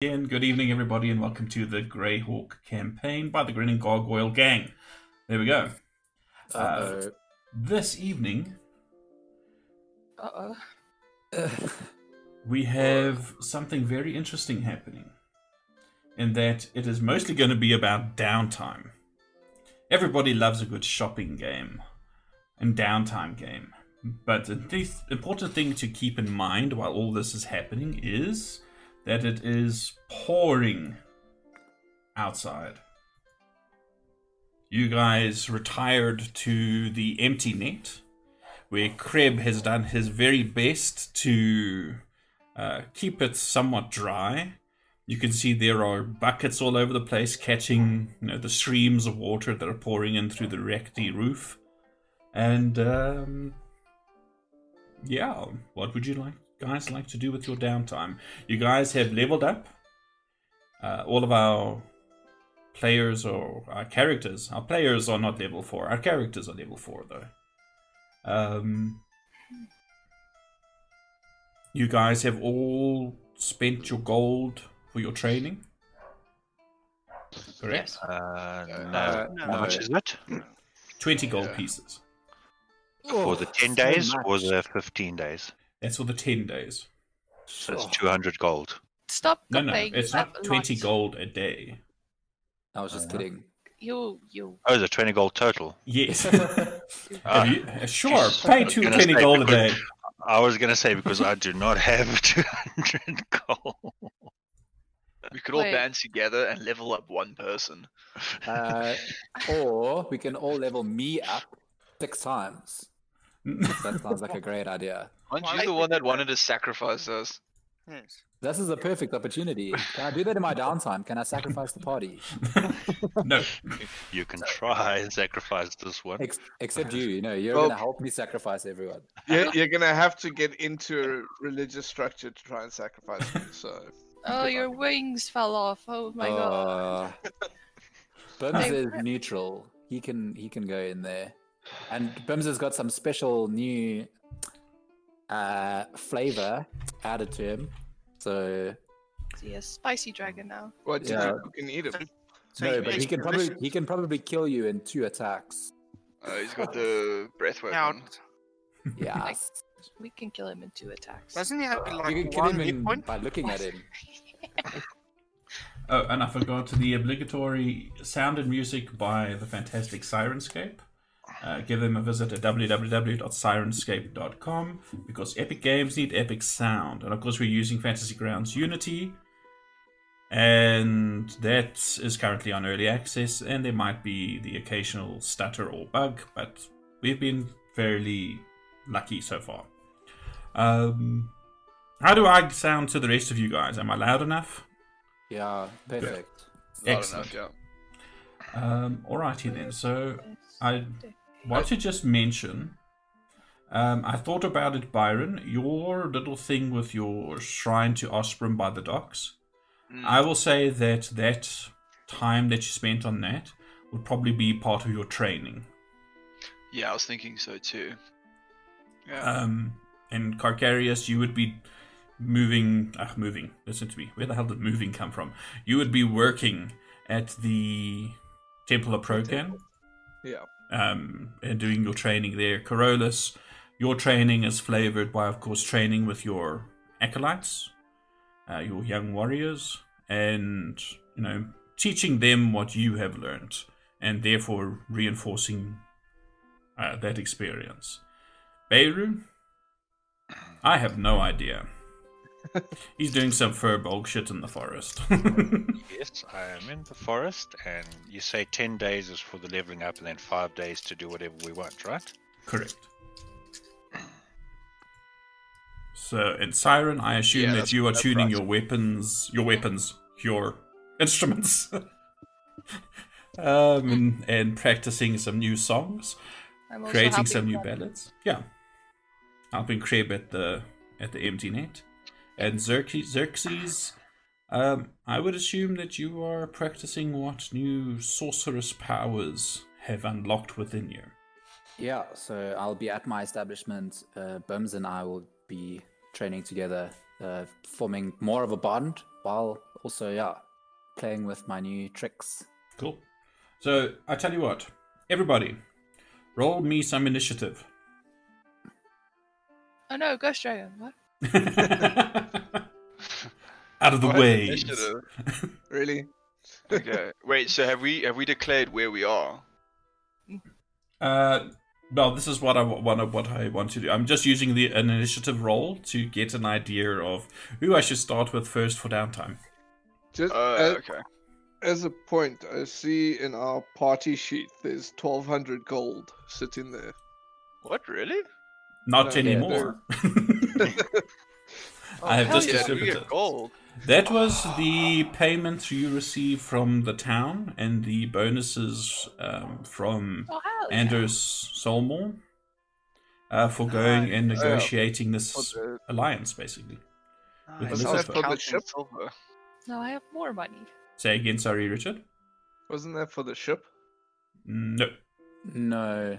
Again, good evening, everybody, and welcome to the Greyhawk campaign by the Grinning Gargoyle Gang. There we go. Uh, this evening, Uh-oh. we have something very interesting happening, in that it is mostly going to be about downtime. Everybody loves a good shopping game and downtime game, but the th- important thing to keep in mind while all this is happening is that it is pouring outside. You guys retired to the empty net, where Kreb has done his very best to uh, keep it somewhat dry. You can see there are buckets all over the place catching you know, the streams of water that are pouring in through the wreckedy roof. And um, yeah, what would you like guys like to do with your downtime? You guys have leveled up. Uh, all of our players or our characters, our players are not level four. Our characters are level four though. Um, you guys have all spent your gold for your training. Correct. Uh, no. Uh, How no. much is it? Twenty gold Yeah. pieces. For the 10 so days much. or the 15 days? That's for the ten days. So it's 200 gold. Stop No, no, copying it's that not twenty lot. gold a day. I was just Uh, kidding. You, you. Oh, the 20 gold total. Yes. Ah, Have you- uh, sure, Jesus. pay I was two gonna 20 say gold a because- day. I was going to say because I do not have 200 gold. We could all Wait. band together and level up one person. Uh, or we can all level me up six times. That sounds like a great idea. Aren't you the one that wanted to sacrifice us? Yes. This is a perfect opportunity. Can I do that in my downtime? Can I sacrifice the party? no. You can try and sacrifice this one. Ex- except you, you know, you're Well- gonna help me sacrifice everyone. You're, you're gonna have to get into a religious structure to try and sacrifice me. So Oh, your wings fell off. Oh my god. Uh, Bims They- is neutral. He can he can go in there, and Bims has got some special new uh, flavor added to him. So Is he a spicy dragon now? what? do you Yeah. can eat him? So no, he but he can probably he can probably kill you in two attacks. Uh, he's got the breath Now, weapon. Yeah, We can kill him in two attacks. doesn't he have like you can kill one him hit in, point? by looking at him. Oh, and I forgot the obligatory sound and music by the fantastic Syrinscape. Uh, give them a visit at www.syrinscape.com because epic games need epic sound. And of course, we're using Fantasy Grounds Unity, and that is currently on early access. And there might be the occasional stutter or bug, but we've been fairly lucky so far. Um, how do I sound to the rest of you guys? Am I loud enough? Yeah, perfect. Not Excellent. enough, yeah. Um, alrighty then. So I want to just mention. Um, I thought about it, Byron. Your little thing with your shrine to Osprem by the docks. Mm. I will say that that time that you spent on that would probably be part of your training. Yeah, I was thinking so too. Yeah. Um, and Carcarius, you would be moving. Ah, moving. Listen to me. Where the hell did moving come from? You would be working at the Temple of Procan. Yeah. Um, and doing your training there. Corollas, your training is flavored by, of course, training with your acolytes, uh, your young warriors, and you know, teaching them what you have learned, and therefore reinforcing uh, that experience. Beirut, I have no idea. He's doing some furball shit in the forest. Yes, I am in the forest, and you say 10 days is for the leveling up, and then 5 days to do whatever we want, right? Correct. So, in Siren, I assume Yeah, that you are tuning right. your weapons, your weapons, your instruments, um, and, and practicing some new songs, creating some new ballads. Yeah, helping Kreb at the at the empty net, and Xerxes. Xerxes um, I would assume that you are practicing what new sorcerous powers have unlocked within you. Yeah, so I'll be at my establishment. Uh, Bims and I will be training together, uh, forming more of a bond while also, yeah, playing with my new tricks. Cool. So I tell you what, everybody, roll me some initiative. Oh no, Ghost Dragon. What? Out of the What? way. Really? Okay. Wait. So have we have we declared where we are? Uh, no, this is what I want. What I want to do. I'm just using the an initiative roll to get an idea of who I should start with first for downtime. Just Oh, as, okay. as a point, I see in our party sheet there's 1200 gold sitting there. What really? Not No, yeah, anymore. I have just yeah, distributed. get gold. That was the payment you received from the town and the bonuses um, from Oh hell. yeah. Anders Solmor uh, for going and negotiating For this the- alliance, basically. With Nice. the I was Lucifer. For the counting ship? No, I have more money. Say again, sorry, Richard. Wasn't that for the ship? No. No,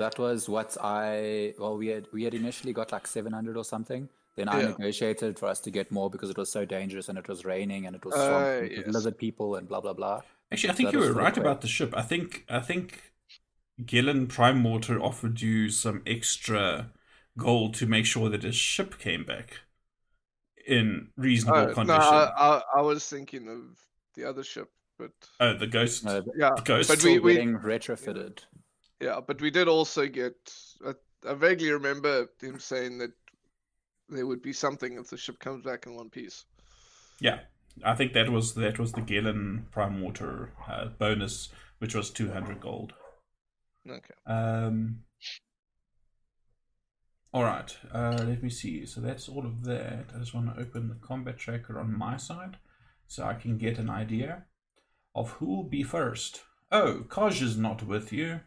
that was what I. Well, we had we had initially got like seven hundred or something. Then I Yeah. negotiated for us to get more because it was so dangerous and it was raining and it was Uh, with yes. lizard people and blah blah blah. Actually, I think That you were right quake. about the ship. I think I think Gellan Primewater offered you some extra gold to make sure that his ship came back in reasonable Uh, no, condition. I, I, I was thinking of the other ship, but oh, the ghost. No, yeah, the ghost. but Still we, we getting retrofitted. Yeah, but we did also get. I, I vaguely remember him saying that there would be something if the ship comes back in one piece. Yeah, I think that was that was the Gellan Primewater uh, bonus, which was two hundred gold. Okay. Um. All right. Uh, let me see. So that's all of that. I just want to open the combat tracker on my side, so I can get an idea of who will be first. Oh, Kaj is not with you.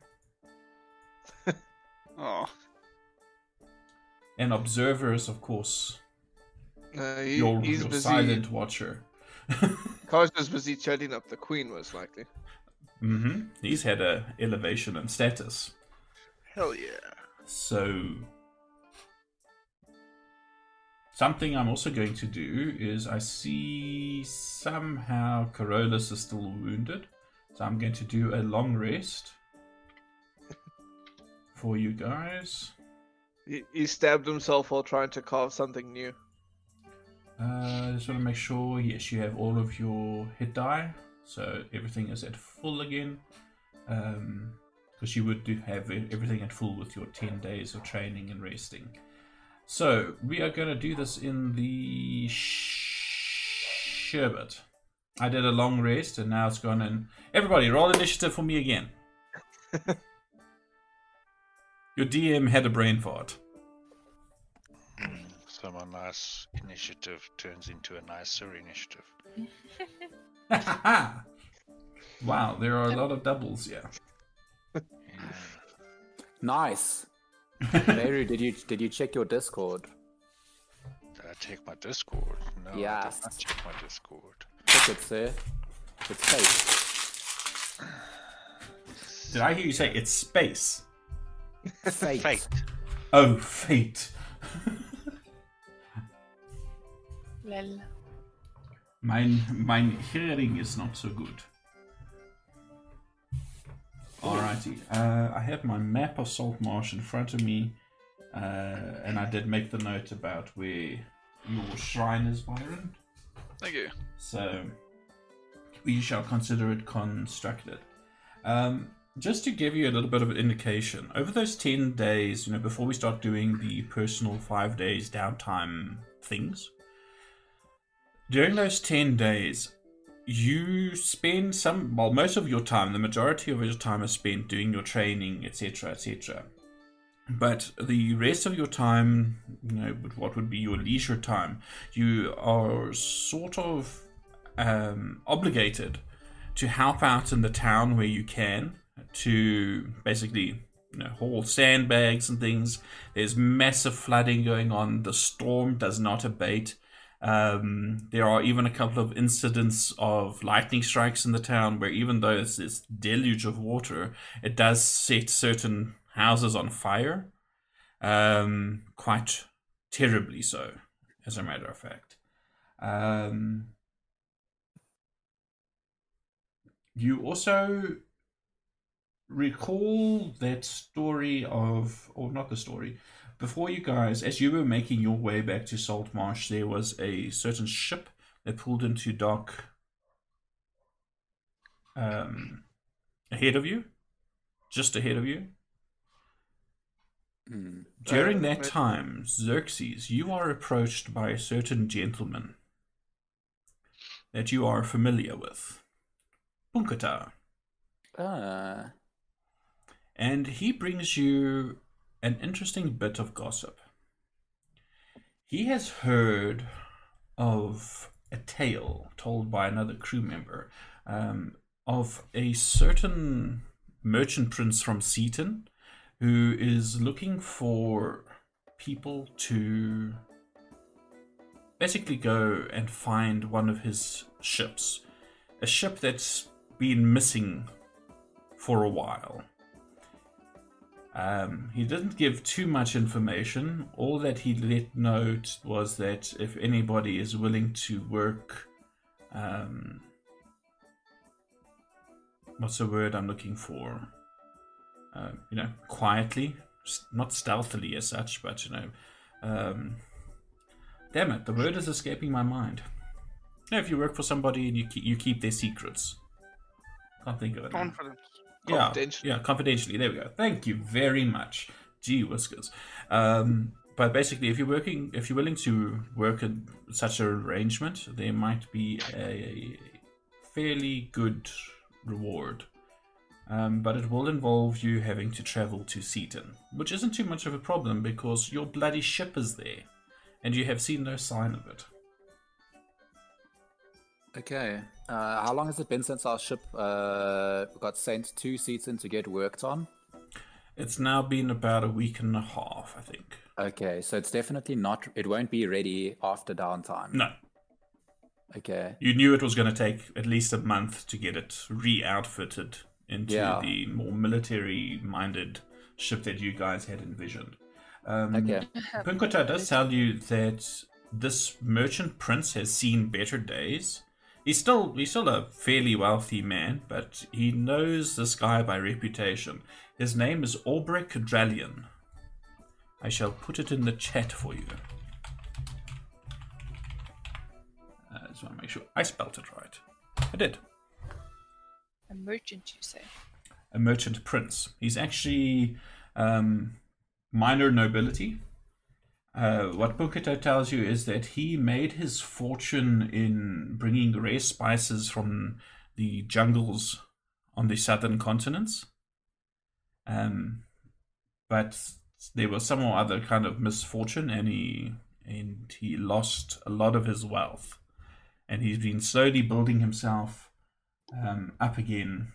Oh, And observers, of course, Uh, he, your, your silent watcher. Kaj's busy chatting up the queen, most likely. hmm He's had a elevation and status. hell yeah. So, something I'm also going to do is I see somehow Carolus is still wounded. So, I'm going to do a long rest for you guys. He, he stabbed himself while trying to carve something new. Uh, just want to make sure, yes, you have all of your hit die. So, everything is at full again. Um, because you would do have everything at full with your 10 days of training and resting. So, we are going to do this in the sh- sherbet. I did a long rest and now it's gone in. Everybody, roll initiative for me again. Your DM had a brain fart. Mm, so my nice initiative turns into a nicer initiative. wow, there are a lot of doubles yeah. Nice. Meru, did you did you check your Discord? Did I check my Discord? No, I Yes. did not check my Discord. Check it, sir. It's fake. Did I hear you say it's space? Fate. Fate. Oh, fate. Lel. Mein, mein hearing is not so good. Alrighty, uh, I have my map of Saltmarsh in front of me, uh, and I did make the note about where your shrine is, Byron. Thank you. So we shall consider it constructed. Um, just to give you a little bit of an indication, over those 10 days, you know, before we start doing the personal five days downtime things, during those 10 days, you spend some, well, most of your time, the majority of your time is spent doing your training, etc., etc. But the rest of your time, you know, what would be your leisure time, you are sort of um, obligated to help out in the town where you can to basically you know, haul sandbags and things. There's massive flooding going on. The storm does not abate. Um, there are even a couple of incidents of lightning strikes in the town where, even though it's this deluge of water, it does set certain houses on fire. Um, quite terribly so, as a matter of fact. Um, you also recall that story of, or not the story, before you guys, as you were making your way back to Saltmarsh, there was a certain ship that pulled into dock um, ahead of you, just ahead of you. Hmm. During Uh, that wait. time, Xerxes, you are approached by a certain gentleman that you are familiar with, Bunkata, Ah, and he brings you an interesting bit of gossip. He has heard of a tale told by another crew member um, of a certain merchant prince from Seaton who is looking for people to basically go and find one of his ships. A ship that's been missing for a while. Um, he didn't give too much information. All that he let note was that if anybody is willing to work, um, what's the word I'm looking for? Um, you know, quietly, not stealthily as such, but you know, um, damn it, the word is escaping my mind. You know, if you work for somebody and you keep, you keep their secrets, can't think of it. Confidence. Yeah, Confidentially. yeah, confidentially. There we go. Thank you very much. Gee whiskers. Um, but basically, if you're working, if you're willing to work in such an arrangement, there might be a fairly good reward. Um, but it will involve you having to travel to Seaton, which isn't too much of a problem because your bloody ship is there, and you have seen no sign of it. Okay. Uh, how long has it been since our ship uh, got sent to Seaton to get worked on? It's now been about a week and a half, I think. Okay, so it's definitely not. It won't be ready after downtime. No, Okay. You knew it was going to take at least a month to get it re-outfitted into Yeah. the more military-minded ship that you guys had envisioned. Um, Okay. Pinkota does tell you that this merchant prince has seen better days. He's still he's still a fairly wealthy man, but he knows this guy by reputation. His name is Albrecht Drallion. I shall put it in the chat for you. Uh, I just want to make sure I spelt it right. I did. A merchant, you say? a merchant prince. He's actually um, minor nobility. Uh, what Bukito tells you is that he made his fortune in bringing rare spices from the jungles on the southern continents. Um, but there was some or other kind of misfortune, and he and he lost a lot of his wealth. And he's been slowly building himself um, up again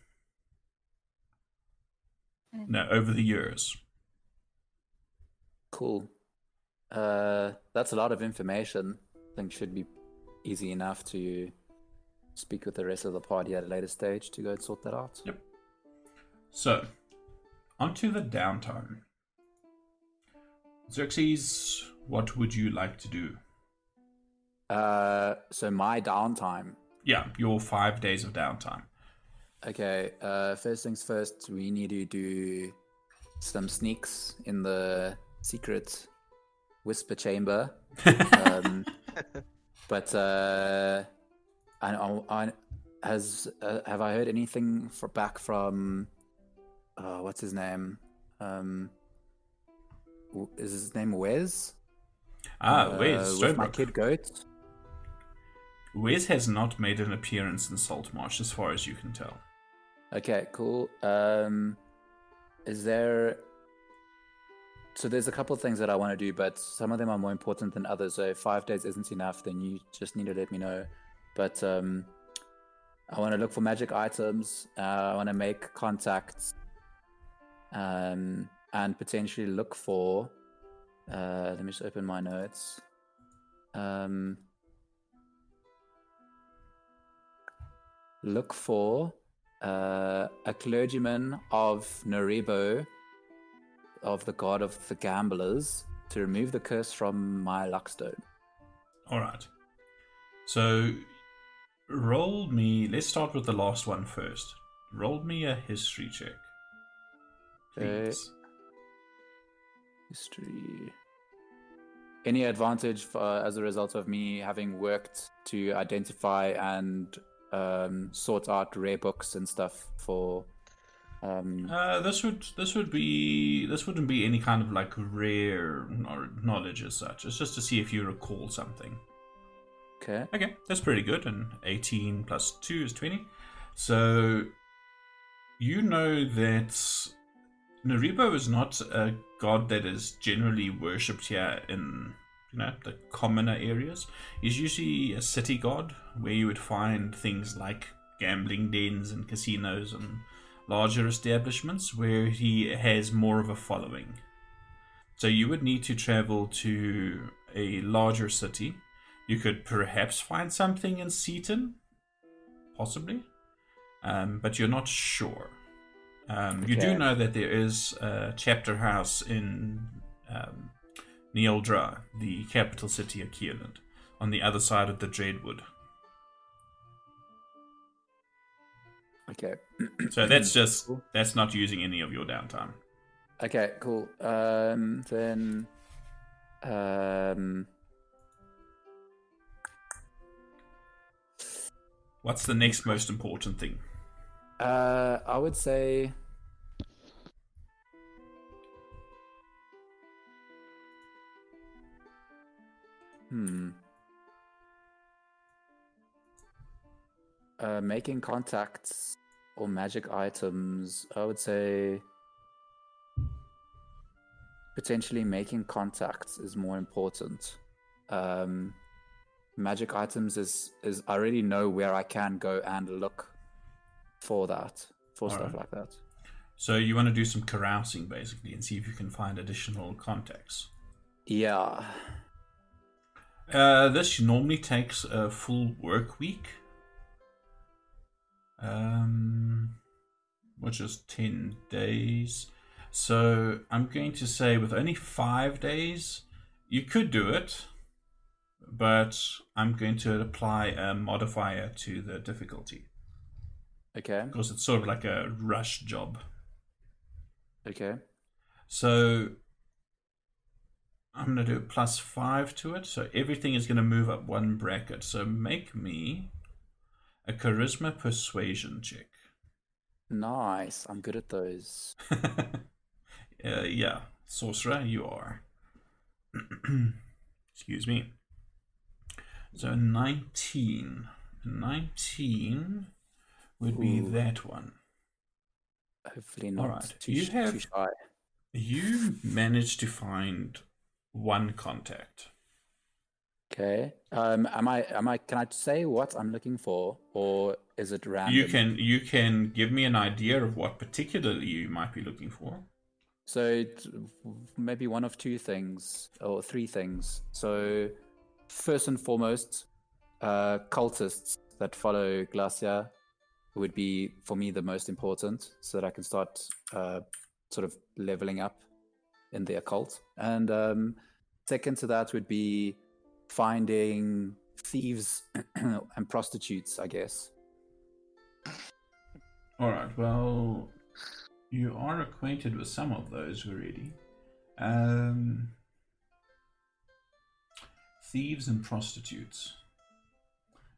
no, over the years. Cool. Uh, that's a lot of information. I think should be easy enough to speak with the rest of the party at a later stage to go and sort that out. Yep. So, onto the downtime. Xerxes, what would you like to do? Uh, so my downtime. Yeah, your five days of downtime. Okay. Uh, first things first, we need to do some sneaks in the secret whisper chamber. um, but uh, I, I has uh, have I heard anything for, back from uh, what's his name? Um, is his name Wes? Ah, Uh, Wes my kid goat. Wes has not made an appearance in Saltmarsh, as far as you can tell. Okay, cool. Um, is there? So there's a couple of things that I want to do, but some of them are more important than others. So if five days isn't enough, then you just need to let me know. But um, I want to look for magic items. Uh, I want to make contacts, um, and potentially look for. Uh, let me just open my notes. Um, look for uh, a clergyman of Norebo, of the god of the gamblers, to remove the curse from my luckstone. All right. So, roll me. Let's start with the last one first. Roll me a history check, please. History. Any advantage for, as a result of me having worked to identify and um, sort out rare books and stuff for. Um, Uh, this would this would be this wouldn't be any kind of like rare kno- knowledge as such. It's just to see if you recall something. okay. Okay, that's pretty good. And 18 plus 2 is 20. So you know that Norebo is not a god that is generally worshipped here in you know the commoner areas. He's usually a city god where you would find things like gambling dens and casinos and larger establishments where he has more of a following. So you would need to travel to a larger city. You could perhaps find something in Seaton, possibly, um, but you're not sure. Um, You do know that there is a chapter house in um, the capital city of Keoland, on the other side of the Dreadwood. Okay. So that's just that's not using any of your downtime. Okay, cool. Um, then, um, What's the next most important thing? uh, I would say. Hmm. Uh, making contacts or magic items. I would say potentially making contacts is more important. Um, magic items is is I already know where I can go and look for that for stuff Alright. like that. So you want to do some carousing basically and see if you can find additional contacts. Yeah. Uh, this normally takes a full work week, um, which is 10 days. So I'm going to say with only five days, you could do it, but I'm going to apply a modifier to the difficulty Okay. because it's sort of like a rush job. Okay. So I'm going to do a plus five to it. So everything is going to move up one bracket. So make me a charisma persuasion check. Nice. I'm good at those. uh, yeah, sorcerer, you are. Excuse me. So 19. 19 would be that one. Hopefully not Alright, too, you have- too shy. You managed to find one contact. Okay. Um. Am I? Am I? Can I say what I'm looking for, or is it random? You can you can give me an idea of what particularly you might be looking for. So maybe one of two things or three things. So first and foremost, uh, cultists that follow Glacia would be for me the most important, so that I can start uh, sort of leveling up in the occult. And um, second to that would be finding thieves and prostitutes, I guess. All right. Well, you are acquainted with some of those already. Um, thieves and prostitutes,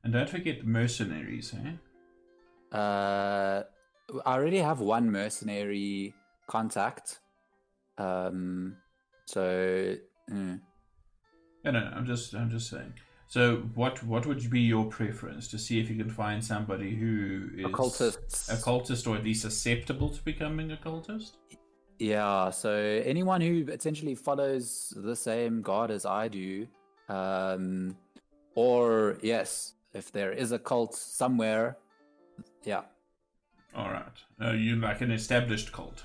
and don't forget mercenaries. Eh? Uh, I already have one mercenary contact. Um, so mm, No, no, no. I'm just I'm just saying. So, what what would be your preference to see if you can find somebody who is occultists. a cultist or at least susceptible to becoming a cultist? Yeah, so anyone who essentially follows the same god as I do, um, or yes, if there is a cult somewhere, yeah, All right. Uh, you like an established cult.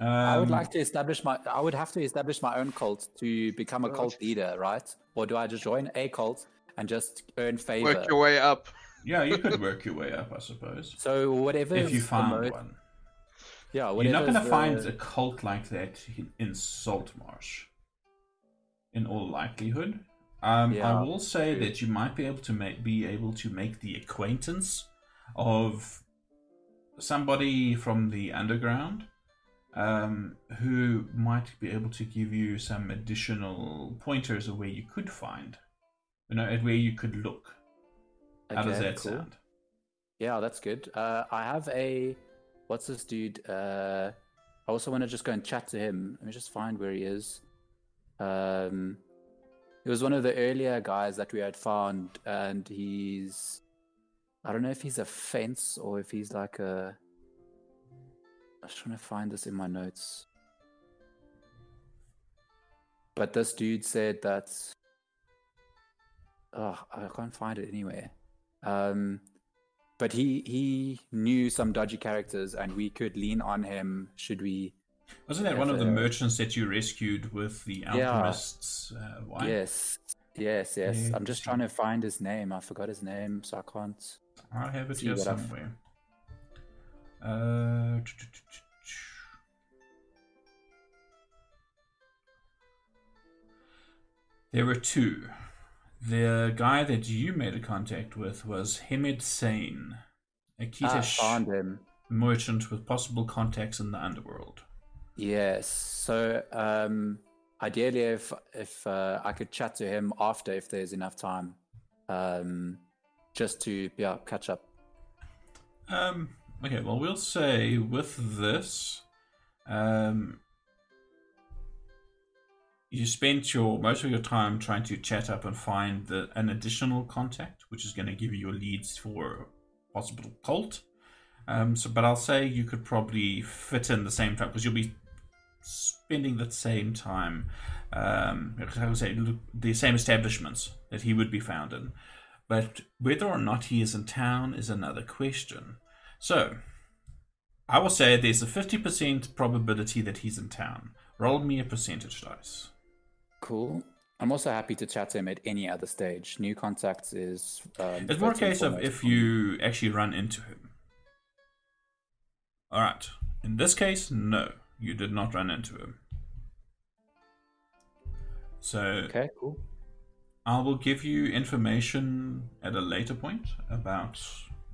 Um, I would like to establish my. I would have to establish my own cult to become a Right. cult leader, right? Or do I just join a cult and just earn favor? Work your way up. Yeah, you could work your way up, I suppose. So whatever if you is the found most- one. yeah, You're not going to is find a cult like that in- in Saltmarsh. In all likelihood. Um, I will say true. that you might be able to make be able to make the acquaintance of somebody from the underground um, who might be able to give you some additional pointers of where you could find, you know, at where you could look. How does that cool. sound? Yeah, that's good. Uh, I have a. What's this dude? Uh, I also want to just go and chat to him. Let me just find where he is. Um, he was one of the earlier guys that we had found, and he's. I don't know if he's a fence or if he's like a. I was trying to find this in my notes. But this dude said that. Oh, I can't find it anywhere. Um, but he he knew some dodgy characters, and we could lean on him should we. Wasn't that Yeah, one of the merchants that you rescued with the Yeah. alchemist's uh, wine? Yes, yes, yes. Yeah, I'm just trying to find his name. I forgot his name, so I can't. I have it here what I've- somewhere. Uh, there were two. The guy that you made a contact with was Hemid Sane, a Kitish merchant with possible contacts in the underworld. Yes. So, um, ideally, if if uh, I could chat to him after, if there's enough time, um, just to yeah catch up. Um, okay, well, we'll say with this, um, you spent your most of your time trying to chat up and find the, an additional contact, which is going to give you your leads for possible cult. Um, so, but I'll say you could probably fit in the same time because you'll be spending the same time. Um, I would say the same establishments that he would be found in. But whether or not he is in town is another question. So, I will say there's a 50% probability that he's in town. Roll me a percentage dice. Cool. I'm also happy to chat to him at any other stage. New contacts is. Um, It's more a case of if you actually run into him. Alright. In this case, no. You did not run into him. So, Okay. Cool. I will give you information at a later point about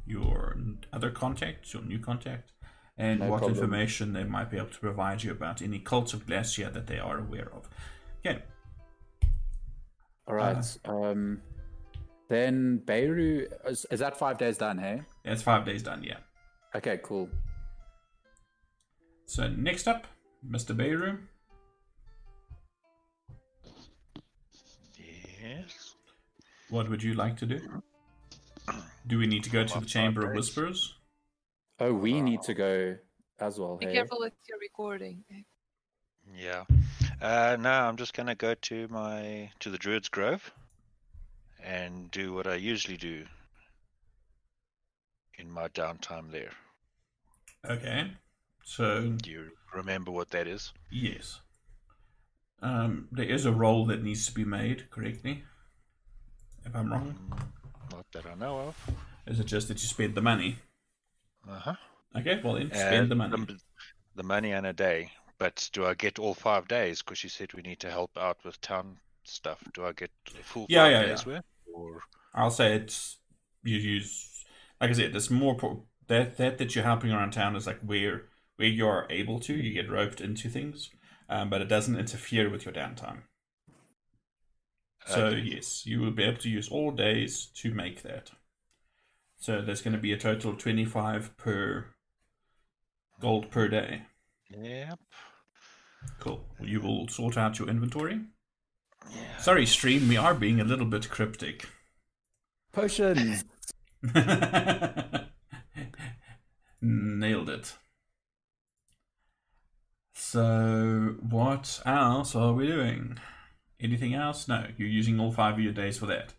your other contacts, your new contact, and No what problem. information they might be able to provide you about any cults of Glacia that they are aware of. Okay. All right. um, then Beirut is, is that five days done? Hey. That's five days done, yeah. Okay. Cool. So next up, Mr. Beirut. Yes. What would you like to do? Do we need to go to the Chamber of Whispers? Oh, we need to go as well. Be Hey. careful with your recording. Yeah. Uh, no, I'm just gonna go to my to the Druid's Grove and do what I usually do in my downtime there. Okay. So Do you remember what that is? yes. Um, there is a roll that needs to be made, correctly? If I'm wrong. Not that I know of. Is it just that you spend the money? Uh huh. Okay, well then spend the money. The, the money and a day. But do I get all five days? Because you said we need to help out with town stuff. Do I get a full Yeah, five yeah, days yeah. worth? Or I'll say it's you use like I said, There's more pro- that that that you're helping around town is like where where you're able to, you get roped into things, um, but it doesn't interfere with your downtime. So Okay. yes, you will be able to use all days to make that. So there's going to be a total of twenty five per gold per day. Yep. Cool. You will sort out your inventory. Yeah. Sorry, stream, we are being a little bit cryptic. Potions. Nailed it. So, what else are we doing? Anything else? No, you're using all five of your days for that.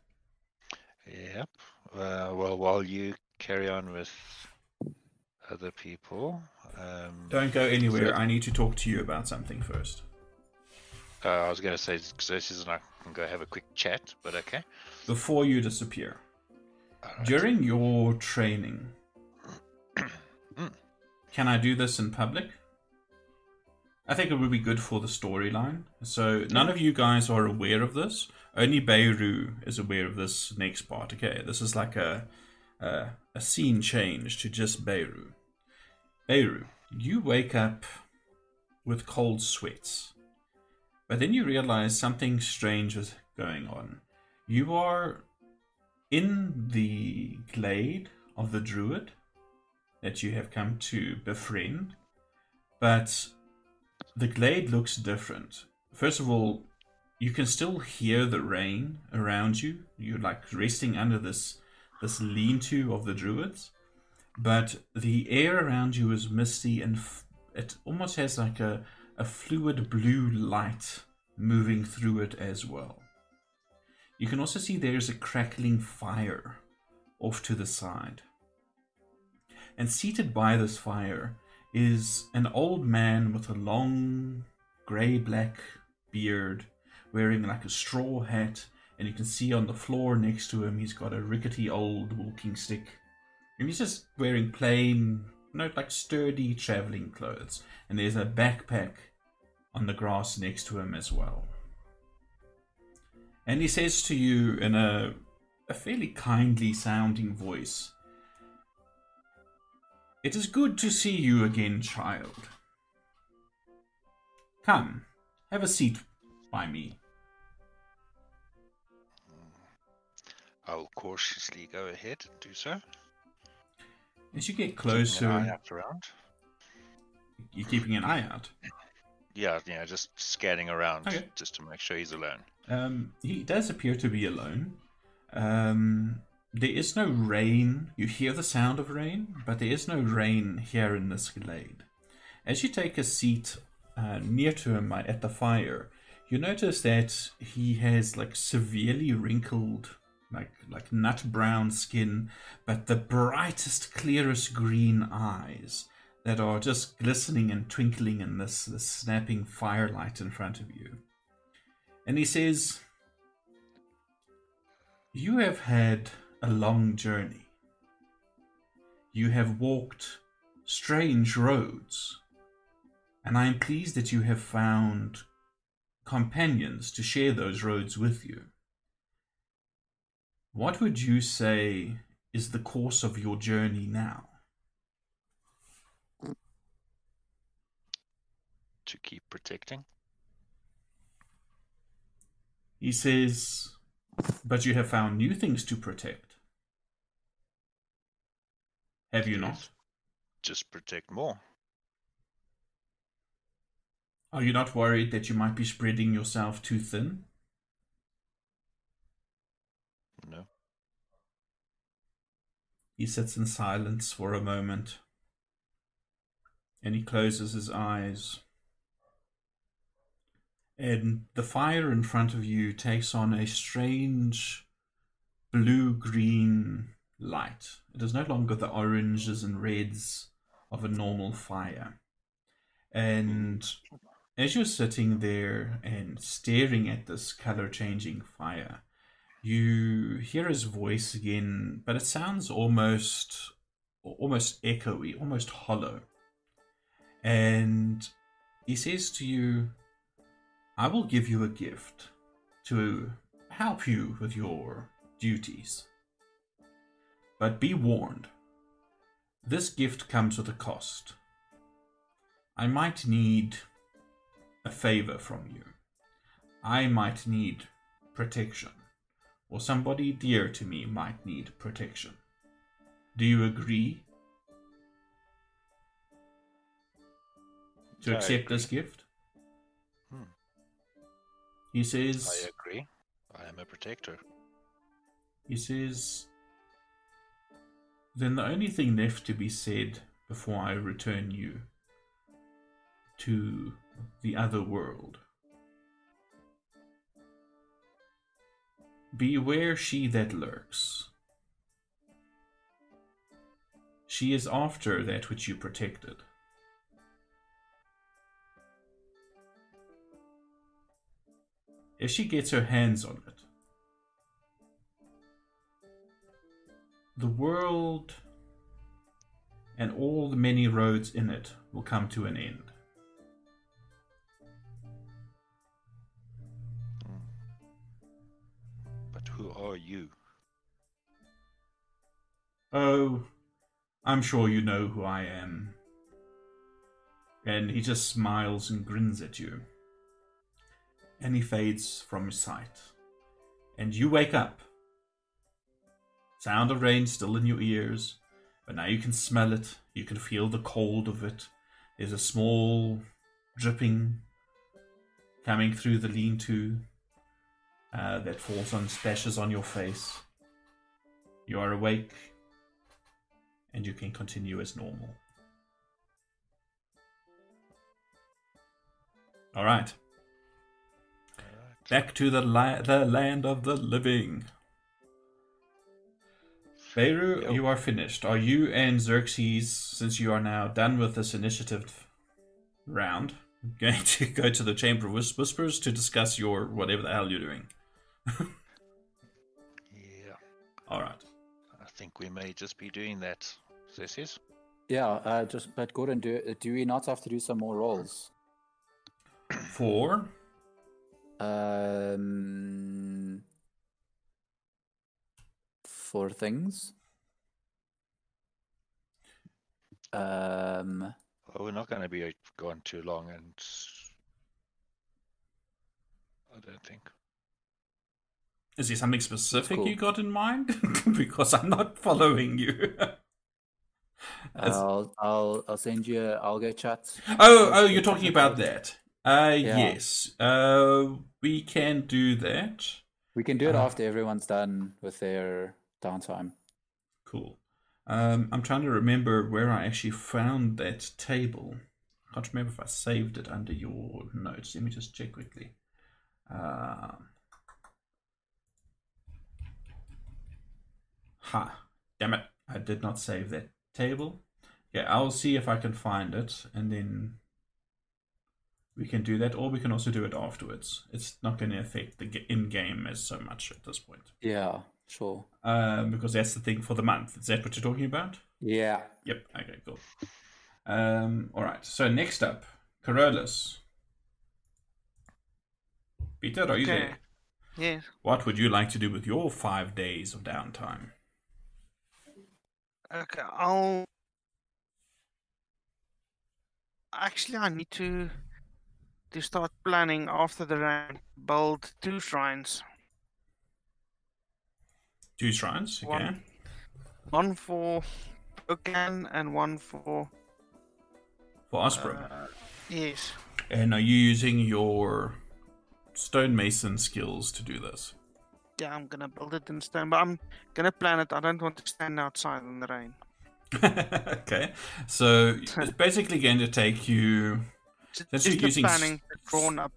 Yep. Uh, well, while you carry on with other people, um, Don't go anywhere. So- I need to talk to you about something first. uh, I was going to say Xerxes and I can go have a quick chat, but okay. Before you disappear. Alright. During your training, Mm. can I do this in public? I think it would be good for the storyline. So none of you guys are aware of this. Only Beirut is aware of this next part. Okay, this is like a a, a scene change to just Beirut. Beirut, you wake up with cold sweats, but then you realize something strange is going on. You are in the glade of the druid that you have come to befriend, but the glade looks different. First of all, you can still hear the rain around you. You're like resting under this this lean-to of the druids, but the air around you is misty and f- it almost has like a a fluid blue light moving through it as well. You can also see there's a crackling fire off to the side. And seated by this fire is an old man with a long grey black beard, wearing like a straw hat, and you can see on the floor next to him he's got a rickety old walking stick. And he's just wearing plain, no, like sturdy traveling clothes. And there's a backpack on the grass next to him as well. And he says to you in a, a fairly kindly sounding voice, It is good to see you again, child. Come, have a seat by me. I'll cautiously go ahead and do so. As you get closer, Keeping an eye out around. you're keeping an eye out. Yeah, yeah, just scanning around Okay. just to make sure he's alone. Um, he does appear to be alone. Um, there is no rain. You hear the sound of rain, but there is no rain here in this glade. As you take a seat uh, near to him uh, at the fire, you notice that he has like severely wrinkled, like like nut brown skin, but the brightest, clearest green eyes that are just glistening and twinkling in this, this snapping firelight in front of you. And he says, You have had a long journey. You have walked strange roads. And I am pleased that you have found companions to share those roads with you. What would you say is the course of your journey now? To keep protecting. He says, But you have found new things to protect. Have you not? Just protect more. Are you not worried that you might be spreading yourself too thin? No. He sits in silence for a moment. And he closes his eyes. And the fire in front of you takes on a strange blue green light. It is no longer the oranges and reds of a normal fire. And as you're sitting there and staring at this color changing fire, you hear his voice again, but it sounds almost almost echoey, almost hollow. And he says to you, I will give you a gift to help you with your duties. But be warned, this gift comes with a cost. I might need a favor from you. I might need protection, or somebody dear to me might need protection. Do you agree to I accept this gift? Hmm. He says, I agree. I am a protector. He says, Then the only thing left to be said before I return you to the other world. Beware she that lurks. She is after that which you protected. If she gets her hands on it, The world and all the many roads in it will come to an end. Hmm. But who are you? Oh, I'm sure you know who I am. And he just smiles and grins at you. And he fades from his sight. And you wake up Sound of rain still in your ears, but now you can smell it. You can feel the cold of it. There's a small dripping coming through the lean to uh, that falls on splashes on your face. You are awake and you can continue as normal. All right. Back to the the land of the living. Beirut, Yep. you are finished. Are you and Xerxes, since you are now done with this initiative round, going to go to the Chamber of Whis- Whispers to discuss your whatever the hell you're doing? Yeah, All right. I think we may just be doing that. This is. Yeah, uh, just but Gordon, do do we not have to do some more rolls? Four. Um, for things. Um, Well, we're not going to be gone too long, and I don't think. Is there something specific cool. you got in mind? because I'm not following you. As- I'll I'll I'll send you. A, I'll go chat. oh, oh, you're talking about that. Uh, Yeah. yes. Uh, we can do that. We can do it Uh, after everyone's done with their downtime. Cool. Um, I'm trying to remember where I actually found that table. I can't remember if I saved it under your notes. Let me just check quickly. Um, ha! Damn it! I did not save that table. Yeah, I'll see if I can find it, and then we can do that, or we can also do it afterwards. It's not going to affect the in-game as so much at this point, Yeah, sure. um, because that's the thing for the month. Is that what you're talking about? Yeah. Yep. Okay. Cool. Um. All right. So next up, Carolus. Peter, are you Okay. there? Yes. What would you like to do with your five days of downtime? Okay, I'll. Actually, I need to to start planning after the round. Build two shrines. Two shrines. Okay. One, one for Okan and one for. For Osprem. Uh, yes. and are you using your stonemason skills to do this? Yeah, I'm gonna build it in stone, but I'm gonna plan it. I don't want to stand outside in the rain. okay. So it's basically going to take you. Since just you're using planning, drawn up.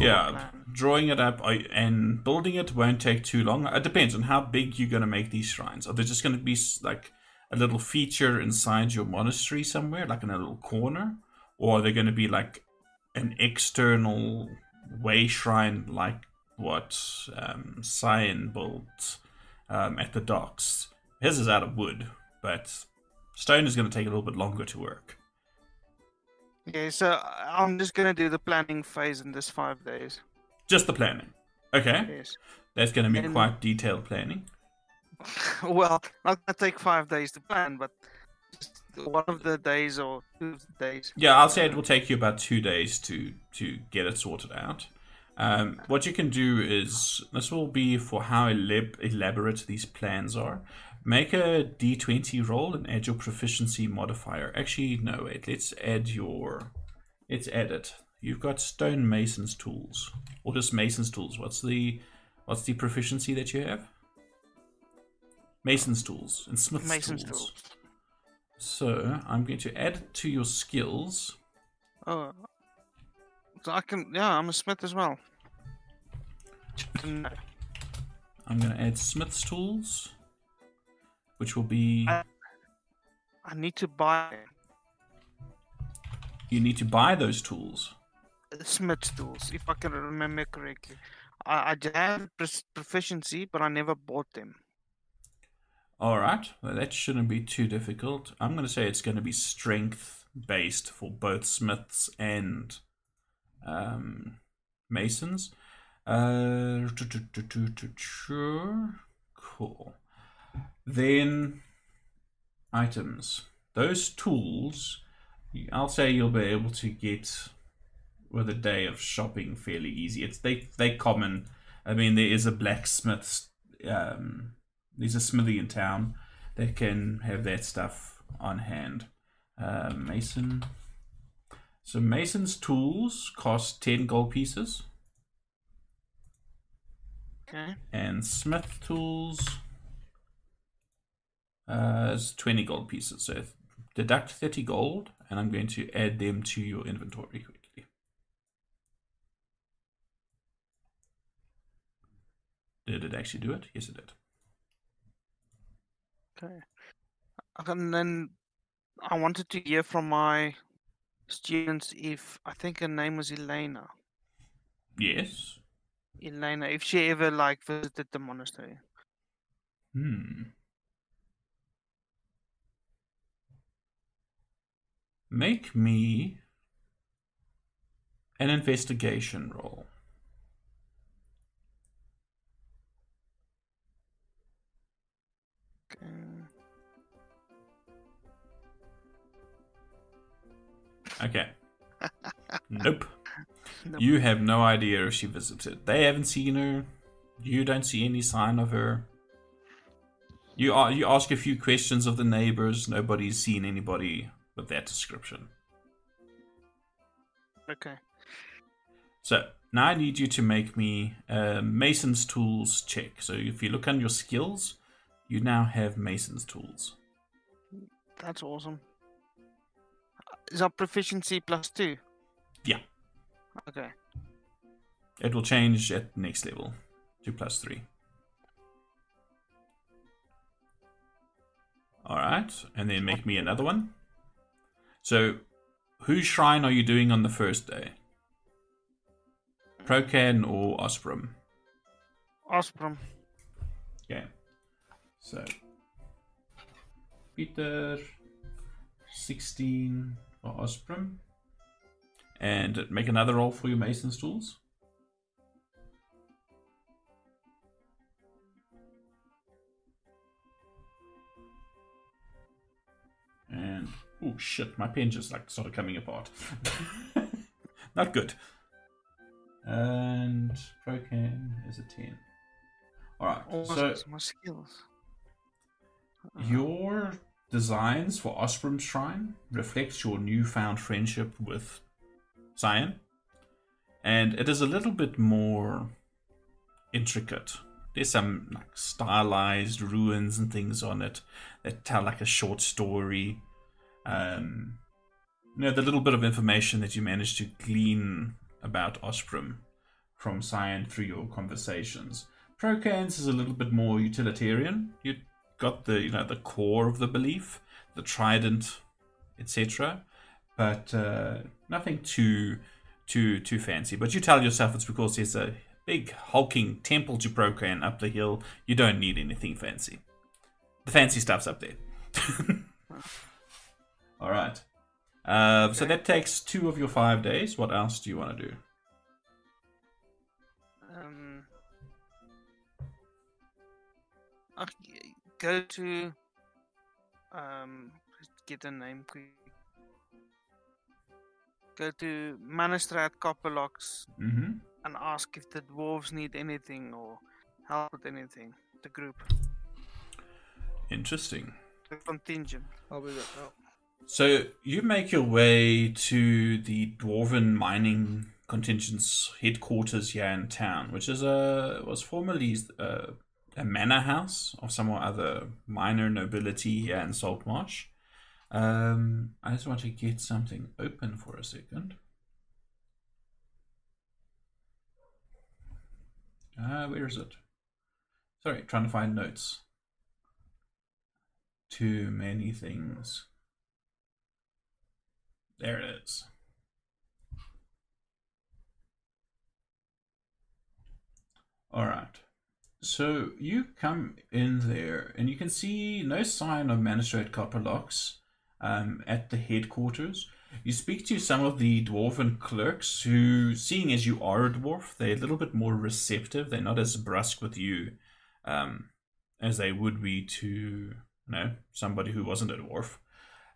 Yeah, plan. drawing it up and building it won't take too long. It depends on how big you're going to make these shrines. Are they just going to be like a little feature inside your monastery somewhere, like in a little corner? Or are they going to be like an external way shrine, like what um, Cyan built um, at the docks? His is out of wood, but stone is going to take a little bit longer to work. Yeah, so I'm just gonna do the planning phase in this five days. Just the planning. Okay, Yes. that's going to be And- quite detailed planning. well, not gonna take five days to plan, but just one of the days or two of the days. Yeah, I'll say it will take you about two days to to get it sorted out. Um, what you can do is this will be for how elab- elaborate these plans are. Make a d20 roll and add your proficiency modifier. Actually, no, wait. Let's add your. Let's add it. You've got stone mason's tools, or just mason's tools. What's the what's the proficiency that you have? Mason's tools and smith's Mason's tools. tools. So I'm going to add it to your skills. Oh, so I can. Yeah, I'm a smith as well. I'm going to add Smith's tools, which will be. I- I need to buy You need to buy those tools. Smith tools if I can remember correctly. I, I have proficiency, but I never bought them. All right, well, that shouldn't be too difficult. I'm going to say it's going to be strength based for both Smiths and um, Masons. Uh, cool. Then items. Those tools, I'll say you'll be able to get with a day of shopping fairly easy. It's they they common. I mean, there is a blacksmith. Um, there's a smithy in town that can have that stuff on hand. Uh, Mason. So Mason's tools cost ten gold pieces, Okay. and Smith tools uh, is twenty gold pieces. So deduct thirty gold, and I'm going to add them to your inventory quickly. Did it actually do it? Yes, it did. Okay. And then I wanted to hear from my students if I think her name was Elena. Yes. Elena, if she ever like visited the monastery. Hmm. Make me an investigation roll. Okay. Nope. Nope. You have no idea if she visited. They haven't seen her. You don't see any sign of her. You a- you ask a few questions of the neighbors. Nobody's seen anybody that description. Okay. So now I need you to make me a Mason's tools check. So if you look on your skills, you now have Mason's tools. That's awesome. Is our proficiency plus two? Yeah. Okay. It will change at next level to plus three. Alright, and then make me another one. So, whose shrine are you doing on the first day? Procan or Osprem? Osprem. Okay. So, Peter, 16 for Osprem. And make another roll for your Mason's tools. And oh shit, my pen just like started coming apart. Not good. And Procan is a 10. Alright, Oh, so my skills. Uh-huh. your designs for Osprem's Shrine reflects your newfound friendship with Cyan, and it is a little bit more intricate. There's some like stylized ruins and things on it that tell like a short story. Um, you know, the little bit of information that you managed to glean about Osprem from Cyan through your conversations. Procans is a little bit more utilitarian. You got the you know the core of the belief, the trident, etc. But uh, nothing too too too fancy. But you tell yourself it's because there's a big hulking temple to Procan up the hill. You don't need anything fancy. The fancy stuff's up there. All right. Uh, so that takes two of your five days. What else do you want to do? Um, I c- go to um just get a name quick. Go to Magistrate Copperlocks Mm-hmm. and ask if the dwarves need anything or help with anything. The group, Interesting. the contingent. I'll be there. Oh. So you make your way to the dwarven mining contingent's headquarters here in town, which is a was formerly a, a manor house of some or other minor nobility here in Saltmarsh. Um, I just want to get something open for a second. Uh, where is it? Sorry, trying to find notes. Too many things. There it is. All right. So you come in there, and you can see no sign of Magistrate Copperlocks um, at the headquarters. You speak to some of the dwarven clerks who, seeing as you are a dwarf, they're a little bit more receptive. They're not as brusque with you um, as they would be to, you know, somebody who wasn't a dwarf.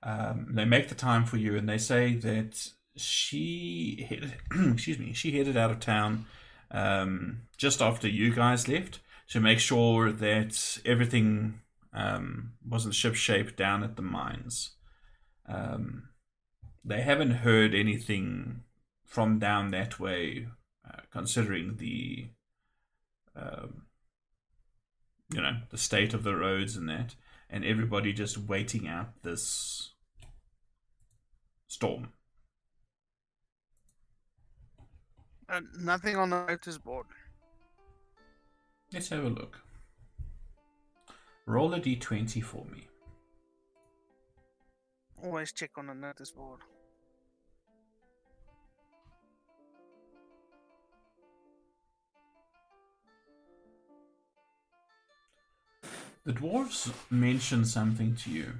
Um, they make the time for you and they say that she headed, excuse me, she headed out of town um, just after you guys left to make sure that everything um, wasn't ship shape down at the mines. Um, they haven't heard anything from down that way, uh, considering the, um, you know, the state of the roads and that, and everybody just waiting out this storm. Uh, nothing on the notice board. Let's have a look. Roll a d20 for me. Always check on the notice board. The dwarves mention something to you.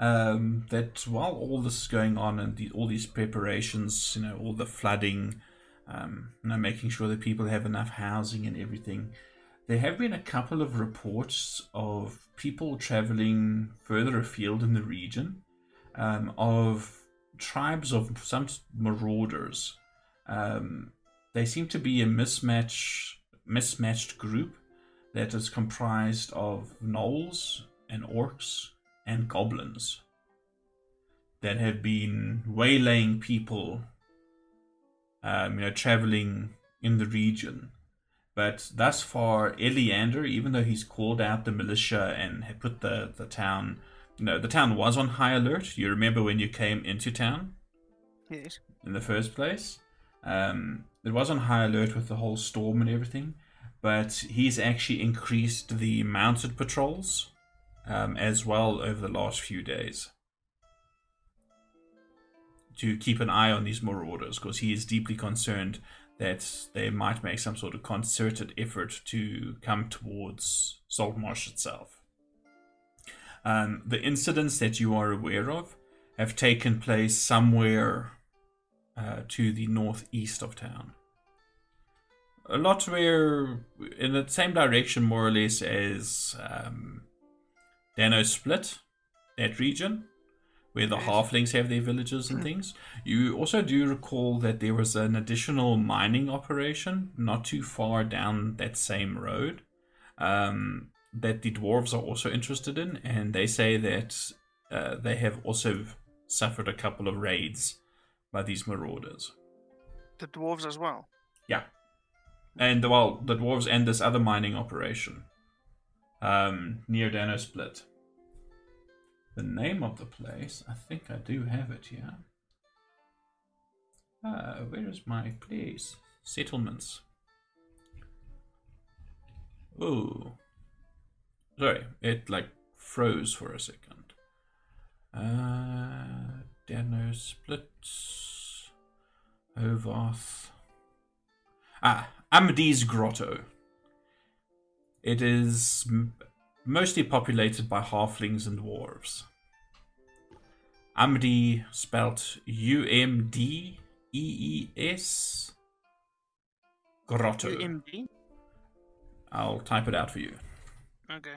Um, that while all this is going on and the, all these preparations, you know, all the flooding, um, you know, making sure that people have enough housing and everything, there have been a couple of reports of people traveling further afield in the region, um, of tribes of some marauders. Um, they seem to be a mismatch, mismatched group that is comprised of gnolls and orcs and goblins that have been waylaying people, um, you know, traveling in the region. But thus far, Eliander, even though he's called out the militia and had put the, the town, you know, the town was on high alert. You remember when you came into town Yes. in the first place? Um, it was on high alert with the whole storm and everything, but he's actually increased the mounted patrols um, as well over the last few days to keep an eye on these marauders because he is deeply concerned that they might make some sort of concerted effort to come towards Saltmarsh itself. Um, the incidents that you are aware of have taken place somewhere uh, to the northeast of town. A lot where in the same direction, more or less, as um, Dano Split, that region, where the halflings have their villages and things. You also do recall that there was an additional mining operation not too far down that same road um, that the dwarves are also interested in, and they say that uh, they have also suffered a couple of raids by these marauders. The dwarves as well. Yeah. And well, the dwarves and this other mining operation um, near Dano Split. The name of the place, I think I do have it here. Ah, where is my place? Settlements. Oh. Sorry, it like froze for a second. Uh, Dano Split. Hovarth. Ah, Amadee's Grotto. It is mostly populated by halflings and dwarves. Amdi spelt U M D E E S Grotto. MD. I'll type it out for you. Okay.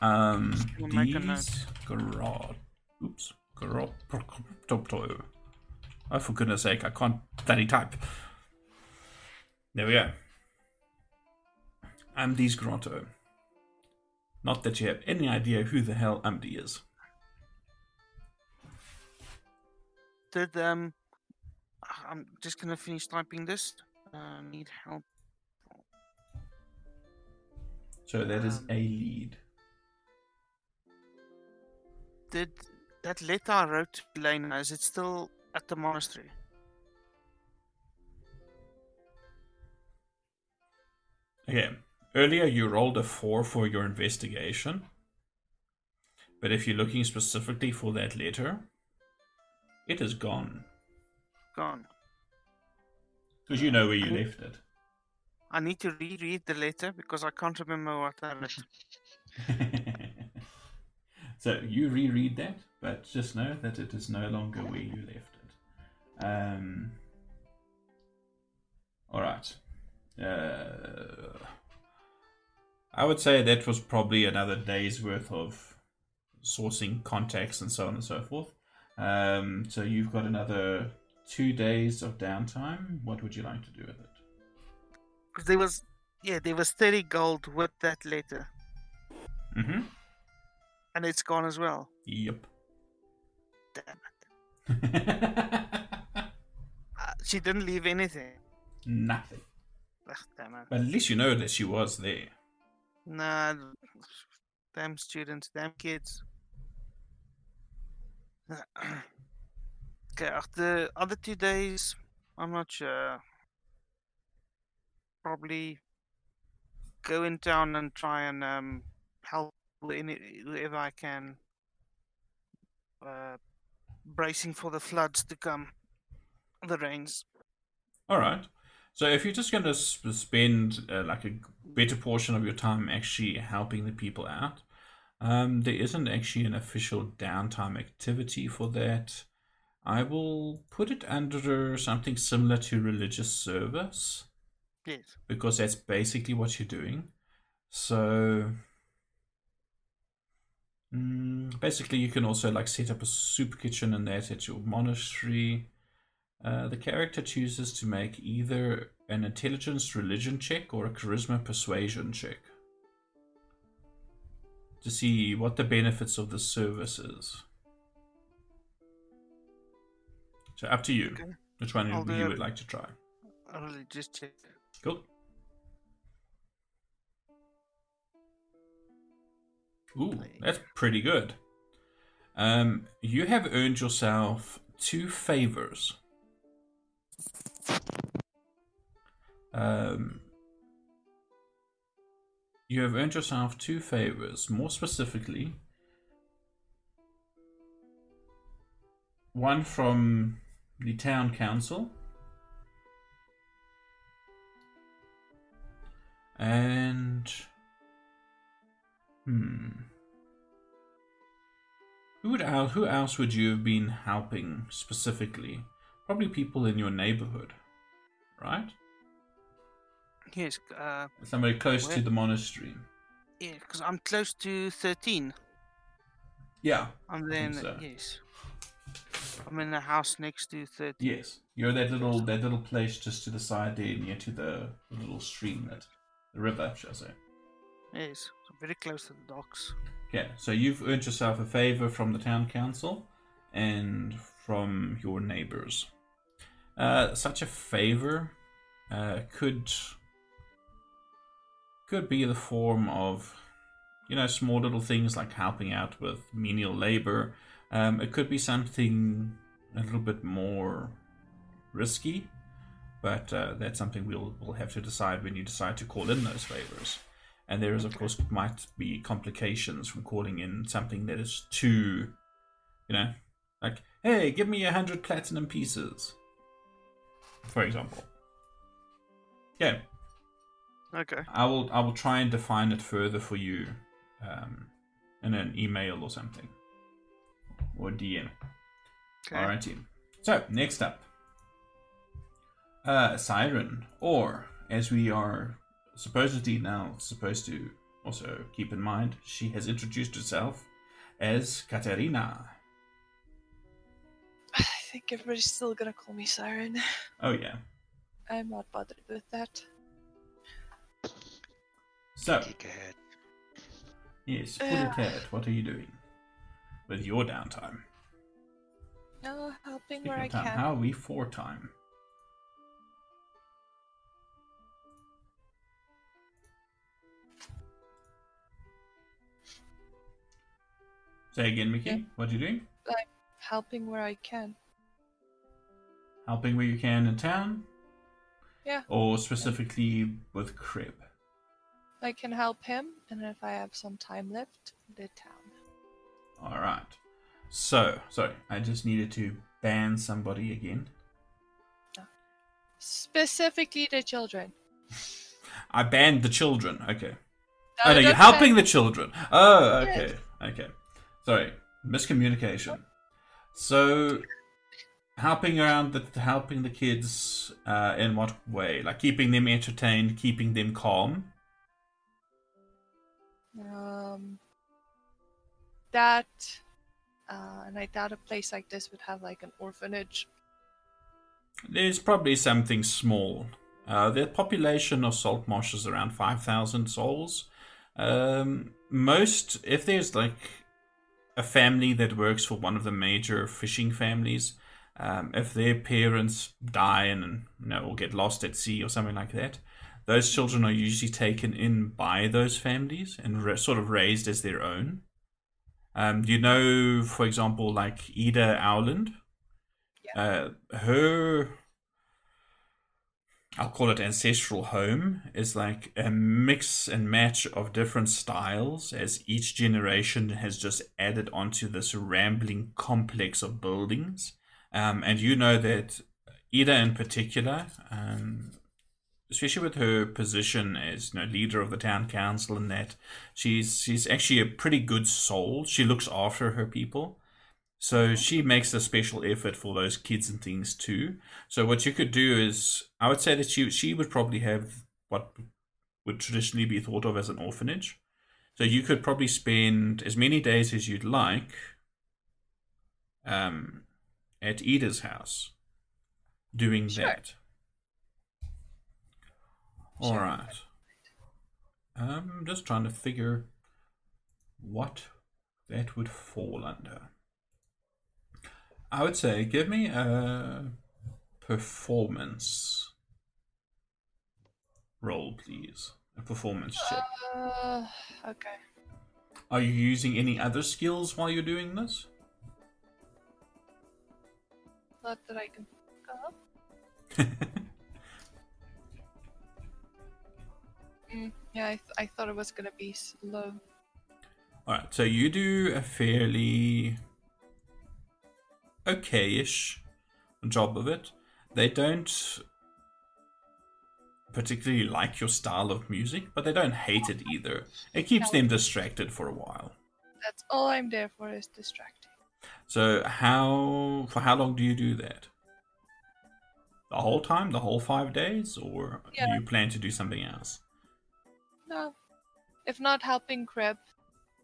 Um, We'll make a these grot. Oops, grotto. Oh, for goodness sake, I can't bloody type. There we go. Amdi's grotto. Not that you have any idea who the hell Amdi is. Did um, I'm just gonna finish typing this. Uh, need help. So that is Um, a lead. Did that letter I wrote to Elena? Is it still at the monastery? Okay. Earlier you rolled a four for your investigation. But if you're looking specifically for that letter, it is gone. Gone. Because you know where you left it. I need to reread the letter because I can't remember what I wrote. so you reread that, but just know that it is no longer where you left it. Um. All right. Uh, I would say that was probably another day's worth of sourcing contacts and so on and so forth. Um, so you've got another two days of downtime. What would you like to do with it? Because there was, yeah, there was 30 gold with that letter, Mm-hmm. and it's gone as well. Yep. Damn it. Uh, she didn't leave anything. Nothing. Ugh, damn it. But at least you know that she was there. Nah, them students, them kids. okay, after other two days, I'm not sure. Probably go in town and try and um, help whoever I can. Uh, bracing for the floods to come, the rains. All right. So if you're just going to sp- spend uh, like a better portion of your time actually helping the people out, um, there isn't actually an official downtime activity for that. I will put it under something similar to religious service Yes. because that's basically what you're doing. So mm, basically, you can also like set up a soup kitchen and that at your monastery. Uh, the character chooses to make either an intelligence religion check or a charisma persuasion check to see what the benefits of the service is. So up to you. Okay. Which one I'll you would like to try? I'll just check. Cool. Ooh, that's pretty good. Um, you have earned yourself two favors. Um, you have earned yourself two favors. More specifically, one from the town council And hmm, who would who else would you have been helping specifically? Probably people in your neighborhood, right? Yes, uh, Somebody close to the monastery. yeah, because I'm close to 13. Yeah. And think then, so. yes. I'm in the house next to 13. Yes. You're that little that little place just to the side there, near to the, the little streamlet, the river, shall I say? Yes, so very close to the docks. Okay, so you've earned yourself a favor from the town council and from your neighbors. Uh, such a favor uh, could could be the form of, you know, small little things like helping out with menial labor. Um, it could be something a little bit more risky, but uh, that's something we'll we'll have to decide when you decide to call in those favors. And there is, of course, might be complications from calling in something that is too, you know, like, hey, give me a hundred platinum pieces, for example. Yeah, Okay. I will. I will try and define it further for you, um, in an email or something, or DM. Okay. Alrighty. So next up, uh, Siren, or as we are supposedly now supposed to also keep in mind, she has introduced herself as Katerina. I think everybody's still gonna call me Siren. Oh yeah. I'm not bothered with that. So Geek ahead. yes, uh. Fully Ted, what are you doing with your downtime? No, helping Speaking where I time, can. how are we for time? Say again, Mickey. Yeah. What are you doing? Helping where I can. Helping where you can in town? Yeah. Or specifically with Crib? I can help him, and if I have some time left, the town. All right. So, sorry, I just needed to ban somebody again. Specifically the children. I banned the children. Okay. No, oh no, you're helping ban- the children. Oh, okay, okay. Sorry, miscommunication. So, helping around the helping the kids uh, in what way? Like keeping them entertained, keeping them calm. Um, that, uh, and I doubt a place like this would have like an orphanage. There's probably something small. Uh, the population of Saltmarsh is around 5,000 souls. Um, most, if there's like a family that works for one of the major fishing families, um, if their parents die and you know or get lost at sea or something like that, those children are usually taken in by those families and ra- sort of raised as their own. Um, you know, for example, like Eda Oweland, uh, her I'll call it ancestral home is like a mix and match of different styles as each generation has just added onto this rambling complex of buildings. Um, and you know that Eda in particular, um, especially with her position as you know, leader of the town council and that, she's she's actually a pretty good soul. She looks after her people. So she makes a special effort for those kids and things too. So what you could do is, I would say that she she would probably have what would traditionally be thought of as an orphanage. So you could probably spend as many days as you'd like um, at Ida's house doing Sure. that. All Sure. right. I'm just trying to figure what that would fall under. I would say give me a performance roll, please. A performance check. Uh, okay. Are you using any other skills while you're doing this? That I can think up. Mm, yeah, I, th- I thought it was gonna be s- low. Alright, so you do a fairly okay-ish job of it. They don't particularly like your style of music, but they don't hate it either. It keeps them distracted for a while. That's all I'm there for is distracting. So how for how long do you do that? The whole time, the whole five days, or Yeah. do you plan to do something else? No. If not helping Crib,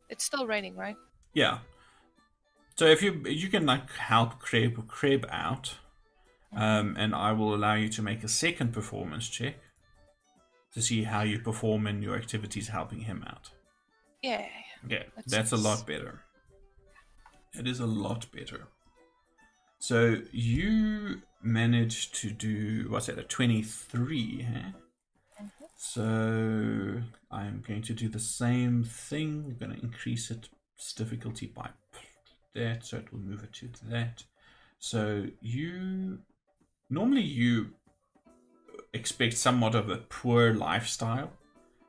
it's still raining, right? Yeah. So if you you can like help Crib Crib out, um, and I will allow you to make a second performance check to see how you perform in your activities helping him out. Yeah. Okay, That's that's a lot better. It is a lot better. So you managed to do what's that? A twenty-three, huh? So I'm going to do the same thing. We're going to increase its difficulty by that, so it will move it to that. So you normally you expect somewhat of a poor lifestyle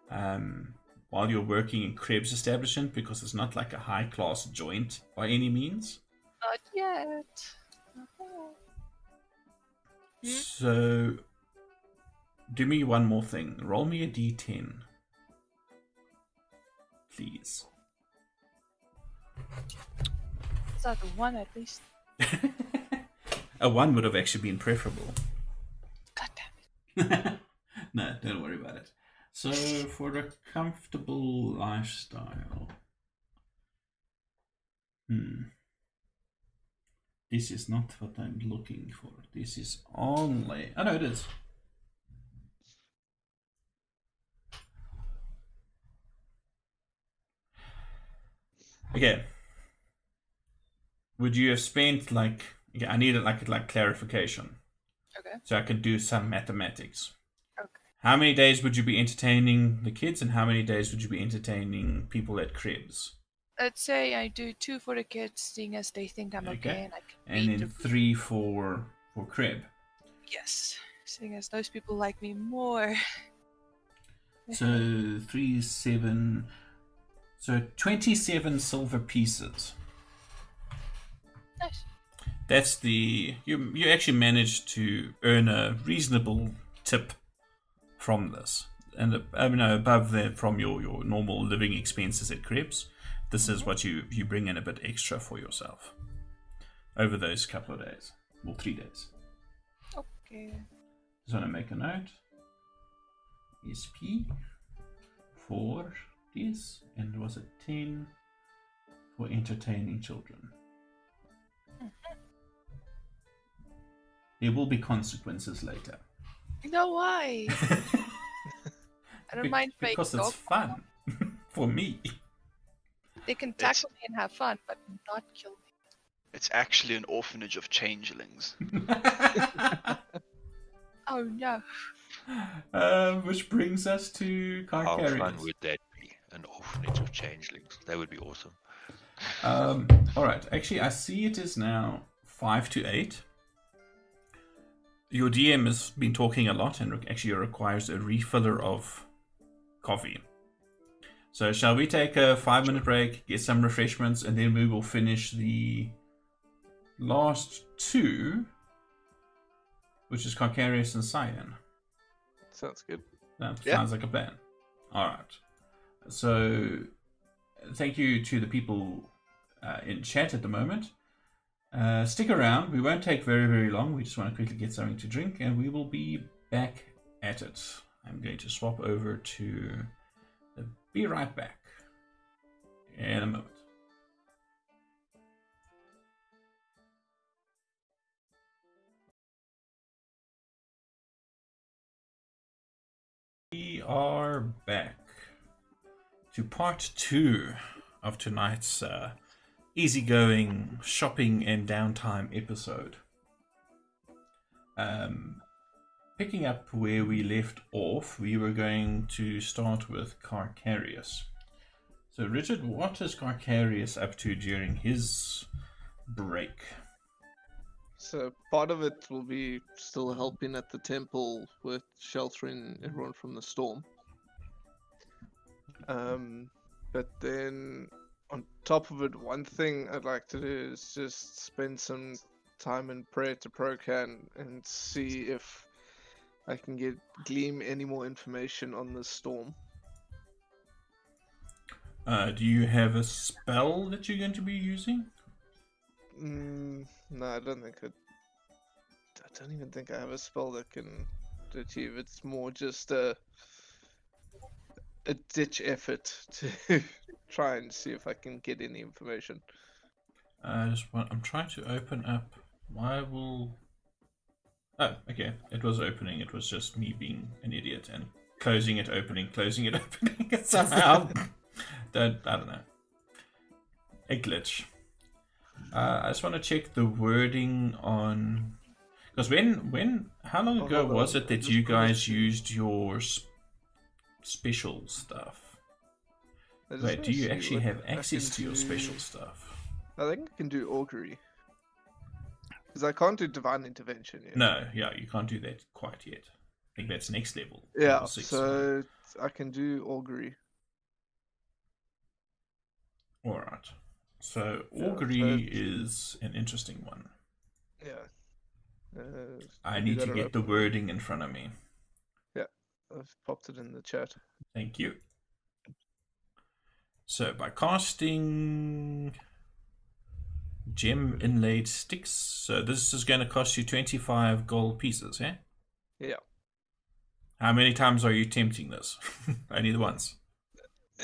um, while you're working in Krebs establishment because it's not like a high class joint by any means. Not yet. Hmm? So do me one more thing. Roll me a d10. Please. Is that the one at least? a one would have actually been preferable. God damn it. no, don't worry about it. So, for a comfortable lifestyle, hmm, this is not what I'm looking for. This is only. Oh know it is. Okay. Would you have spent like? Okay, I needed like like clarification Okay. so I could do some mathematics. How many days would you be entertaining the kids, and how many days would you be entertaining people at cribs? Let's say I do two for the kids, seeing as they think I'm okay, Okay. and I can And then the- three for for crib. Yes, seeing as those people like me more. So three seven. So twenty-seven silver pieces. Nice. That's the you. You actually managed to earn a reasonable tip from this, and uh, I mean above that from your your normal living expenses at cribs. this is what you you bring in a bit extra for yourself over those couple of days, well, three days. Okay. Just want to make a note. SP for this, and was it 10 for entertaining children? There will be consequences later. No, why? I don't Be- mind playing because it's fun for me. They can It's- tackle me and have fun, but not kill me. It's actually an orphanage of changelings. Oh no. uh, which brings us to How fun would that be? An orphanage of changelings. That would be awesome. Um, all right. Actually, I see it is now five to eight. Your DM has been talking a lot and actually requires a refiller of coffee. So, shall we take a five minute break, get some refreshments, and then we will finish the last two, which is Carcarius and Cyan. Sounds good. That Yeah. sounds like a plan. All right. So, thank you to the people uh, in chat at the moment. Uh, stick around. We won't take very, very long. We just want to quickly get something to drink, and we will be back at it. I'm going to swap over to the Be Right Back in a moment. We are back to part two of tonight's uh, easygoing shopping and downtime episode. Um, picking up where we left off, we were going to start with Carcarius. So, Richard, what is Carcarius up to during his break? So part of it will be still helping at the temple with sheltering everyone from the storm. Um, but then on top of it, one thing I'd like to do is just spend some time in prayer to Procan and see if I can get gleam any more information on this storm. Uh, do you have a spell that you're going to be using? Mm, no, I don't think I. I don't even think I have a spell that can achieve. It's more just a a ditch effort to try and see if I can get any information. I just want. I'm trying to open up. Why will? Oh, okay. It was opening. It was just me being an idiot and closing it, opening, closing it, opening it somehow. don't. I don't know. A glitch. Uh, I just want to check the wording on. Because when, when, how long Oh, ago on, was it that you guys used your special stuff? Wait, do you actually have access to your do- special stuff? I think I can do augury. Because I can't do divine intervention yet. No, yeah, you can't do that quite yet. I think that's next level. Yeah, six. so I can do augury. All right. So Yeah, augury is an interesting one. Yeah. Uh, I need to get the wording in front of me. I've popped it in the chat. Thank you. So by casting gem inlaid sticks, so this is going to cost you 25 gold pieces, yeah? Yeah. How many times are you tempting this? Only the once.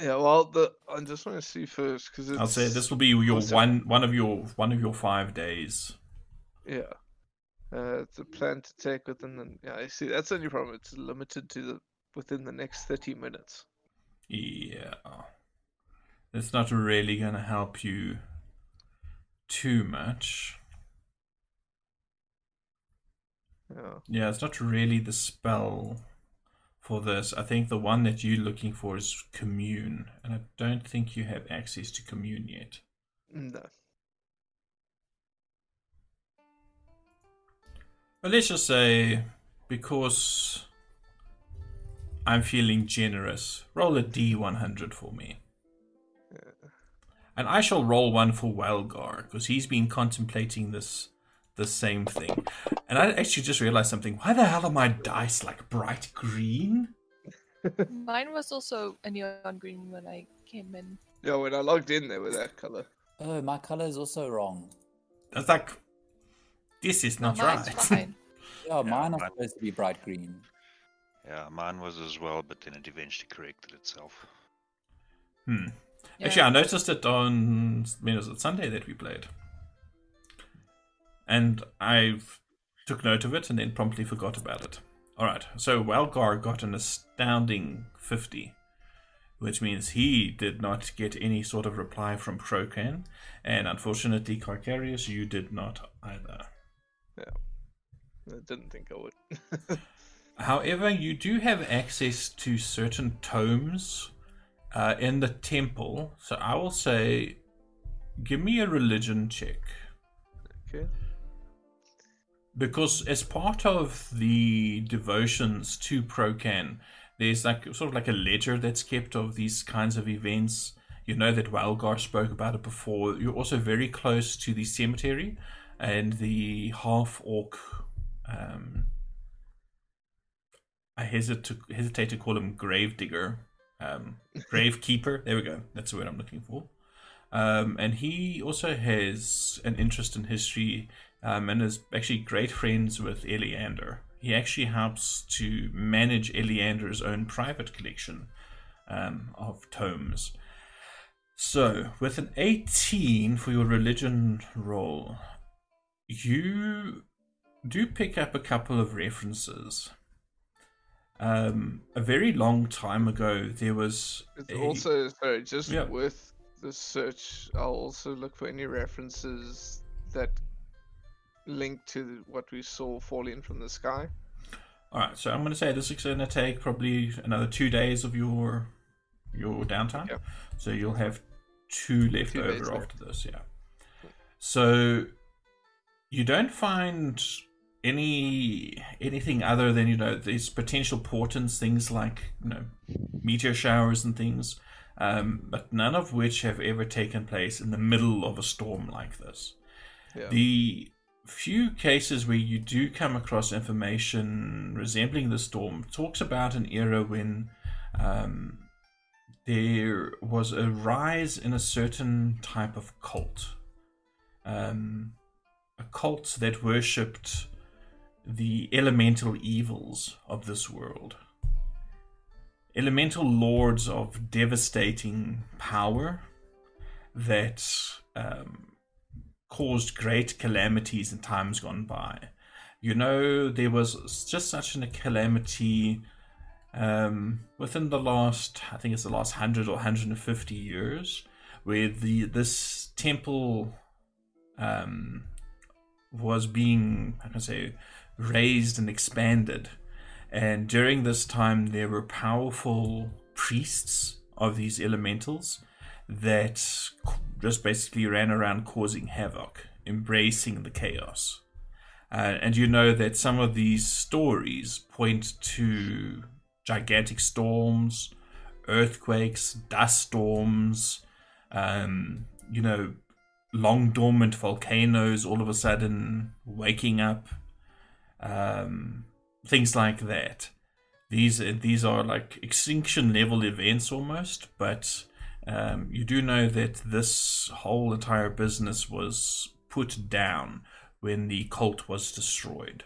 Yeah, well, the I just want to see first because I'll say this will be your one one of your one of your five days. Yeah. Uh, it's a plan to take within the. Yeah, I see. That's the only problem. It's limited to the within the next thirty minutes. Yeah. It's not really going to help you too much. Yeah. Yeah, it's not really the spell for this. I think the one that you're looking for is commune, and I don't think you have access to commune yet. No. But let's just say, because I'm feeling generous, roll a D100 for me. Yeah. And I shall roll one for Welgar, because he's been contemplating this the same thing. And I actually just realized something. Why the hell are my dice like bright green? Mine was also a neon green when I came in. Yeah, when I logged in, they were that color. Oh, my color is also wrong. It's like, this is not Mine's right. fine. Yeah, mine are mine- supposed to be bright green. Yeah, mine was as well, but then it eventually corrected itself. Hmm. Yeah. Actually, I noticed it on when was it Sunday that we played, and I took note of it and then promptly forgot about it. All right, so Walgar got an astounding fifty, which means he did not get any sort of reply from Procan, and unfortunately, Carcarius, you did not either. I didn't think I would. However, you do have access to certain tomes uh, in the temple. So I will say, give me a religion check. okay. Because as part of the devotions to Procan, there's like sort of like a ledger that's kept of these kinds of events. You know that Walgar spoke about it before. You're also very close to the cemetery and the half orc. Um, I hesitate to, hesitate to call him gravedigger, um, gravekeeper. There we go. That's the word I'm looking for. Um, and he also has an interest in history um, and is actually great friends with Eliander. He actually helps to manage Eliander's own private collection um, of tomes. So, with an 18 for your religion roll, you do pick up a couple of references. Um, a very long time ago, there was a- also sorry, just Yeah. with the search, I'll also look for any references that link to what we saw falling from the sky. All right, so I'm going to say this is going to take probably another two days of your your downtime. Yeah. So you'll have two left Two over left. after this, yeah. So you don't find any anything other than you know these potential portents, things like you know meteor showers and things, um, but none of which have ever taken place in the middle of a storm like this. Yeah. The few cases where you do come across information resembling the storm talks about an era when um, there was a rise in a certain type of cult. Um, a cult that worshipped the elemental evils of this world. Elemental lords of devastating power that um, caused great calamities in times gone by. You know, there was just such a calamity um, within the last, I think it's the last 100 or 150 years, where the this temple um, was being, I can say, raised and expanded. And during this time, there were powerful priests of these elementals that just basically ran around causing havoc, embracing the chaos. Uh, and you know that some of these stories point to gigantic storms, earthquakes, dust storms, um, you know, long dormant volcanoes all of a sudden waking up, um, things like that. These these are like extinction level events almost, but um, you do know that this whole entire business was put down when the cult was destroyed.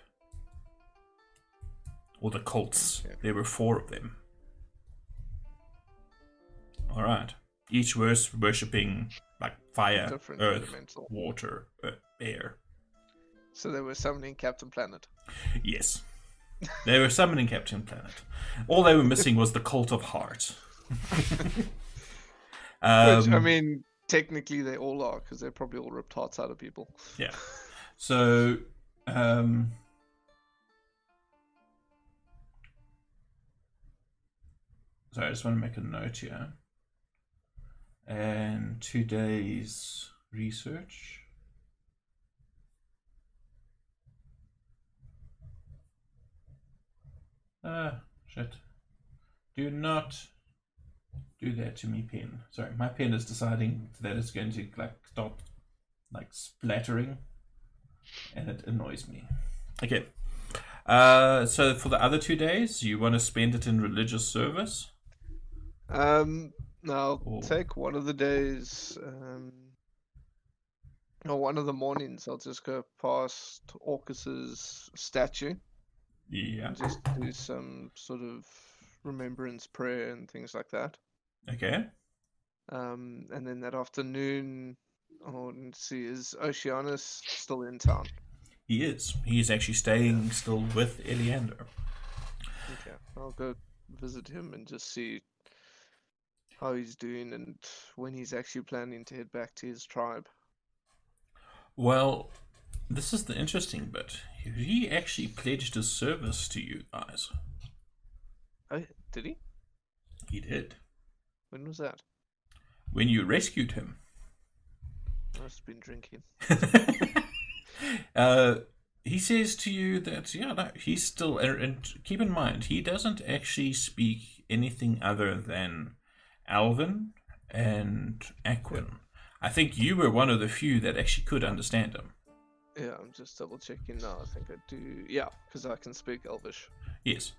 Or the cults. Okay. There were four of them. Alright. Each was worshipping fire, Different earth, elemental. water, uh, air. So they were summoning Captain Planet. Yes. They were summoning Captain Planet. All they were missing was the cult of heart. Which, um, I mean, technically they all are, because they're probably all ripped hearts out of people. Yeah. So, um, so I just want to make a note here. And two days research. Ah, shit. Do not do that to me, pen. Sorry, my pen is deciding that it's going to like stop like splattering and it annoys me. Okay. Uh, so for the other two days, you want to spend it in religious service? Um, Now Or- take one of the days, um, or one of the mornings. I'll just go past Orcus's statue Yeah. and just do some sort of remembrance prayer and things like that. Okay. Um, and then that afternoon, I want to see is Oceanus still in town? He is. He is actually staying still with Eliander. Okay, I'll go visit him and just see how he's doing and when he's actually planning to head back to his tribe. Well, this is the interesting bit. He actually pledged his service to you guys. Oh, did he? He did. When was that? When you rescued him. Must have been drinking. uh, he says to you that, yeah, no, he's still. And keep in mind, he doesn't actually speak anything other than Alvin and Aquan. I think you were one of the few that actually could understand him. Yeah, I'm just double checking now. I think I do. Yeah, because I can speak Elvish. Yes.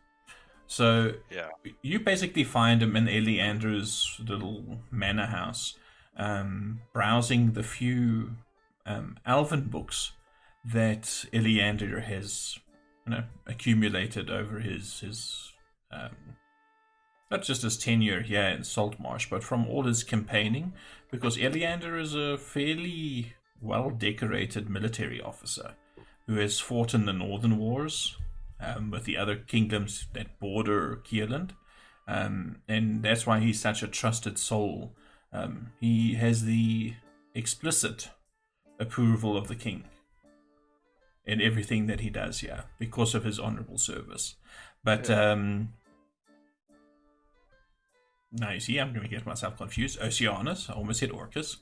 So Yeah. you basically find him in Eliander's little manor house, um, browsing the few um, Alvin books that Eliander has, you know, accumulated over his his um, not just his tenure here in Saltmarsh, but from all his campaigning, because Eliander is a fairly well decorated military officer who has fought in the Northern Wars um, with the other kingdoms that border Keoland. Um, and that's why he's such a trusted soul. Um, he has the explicit approval of the king in everything that he does here because of his honorable service. But Yeah. um, now you see, I'm going to get myself confused. Oceanus, I almost said Orcus.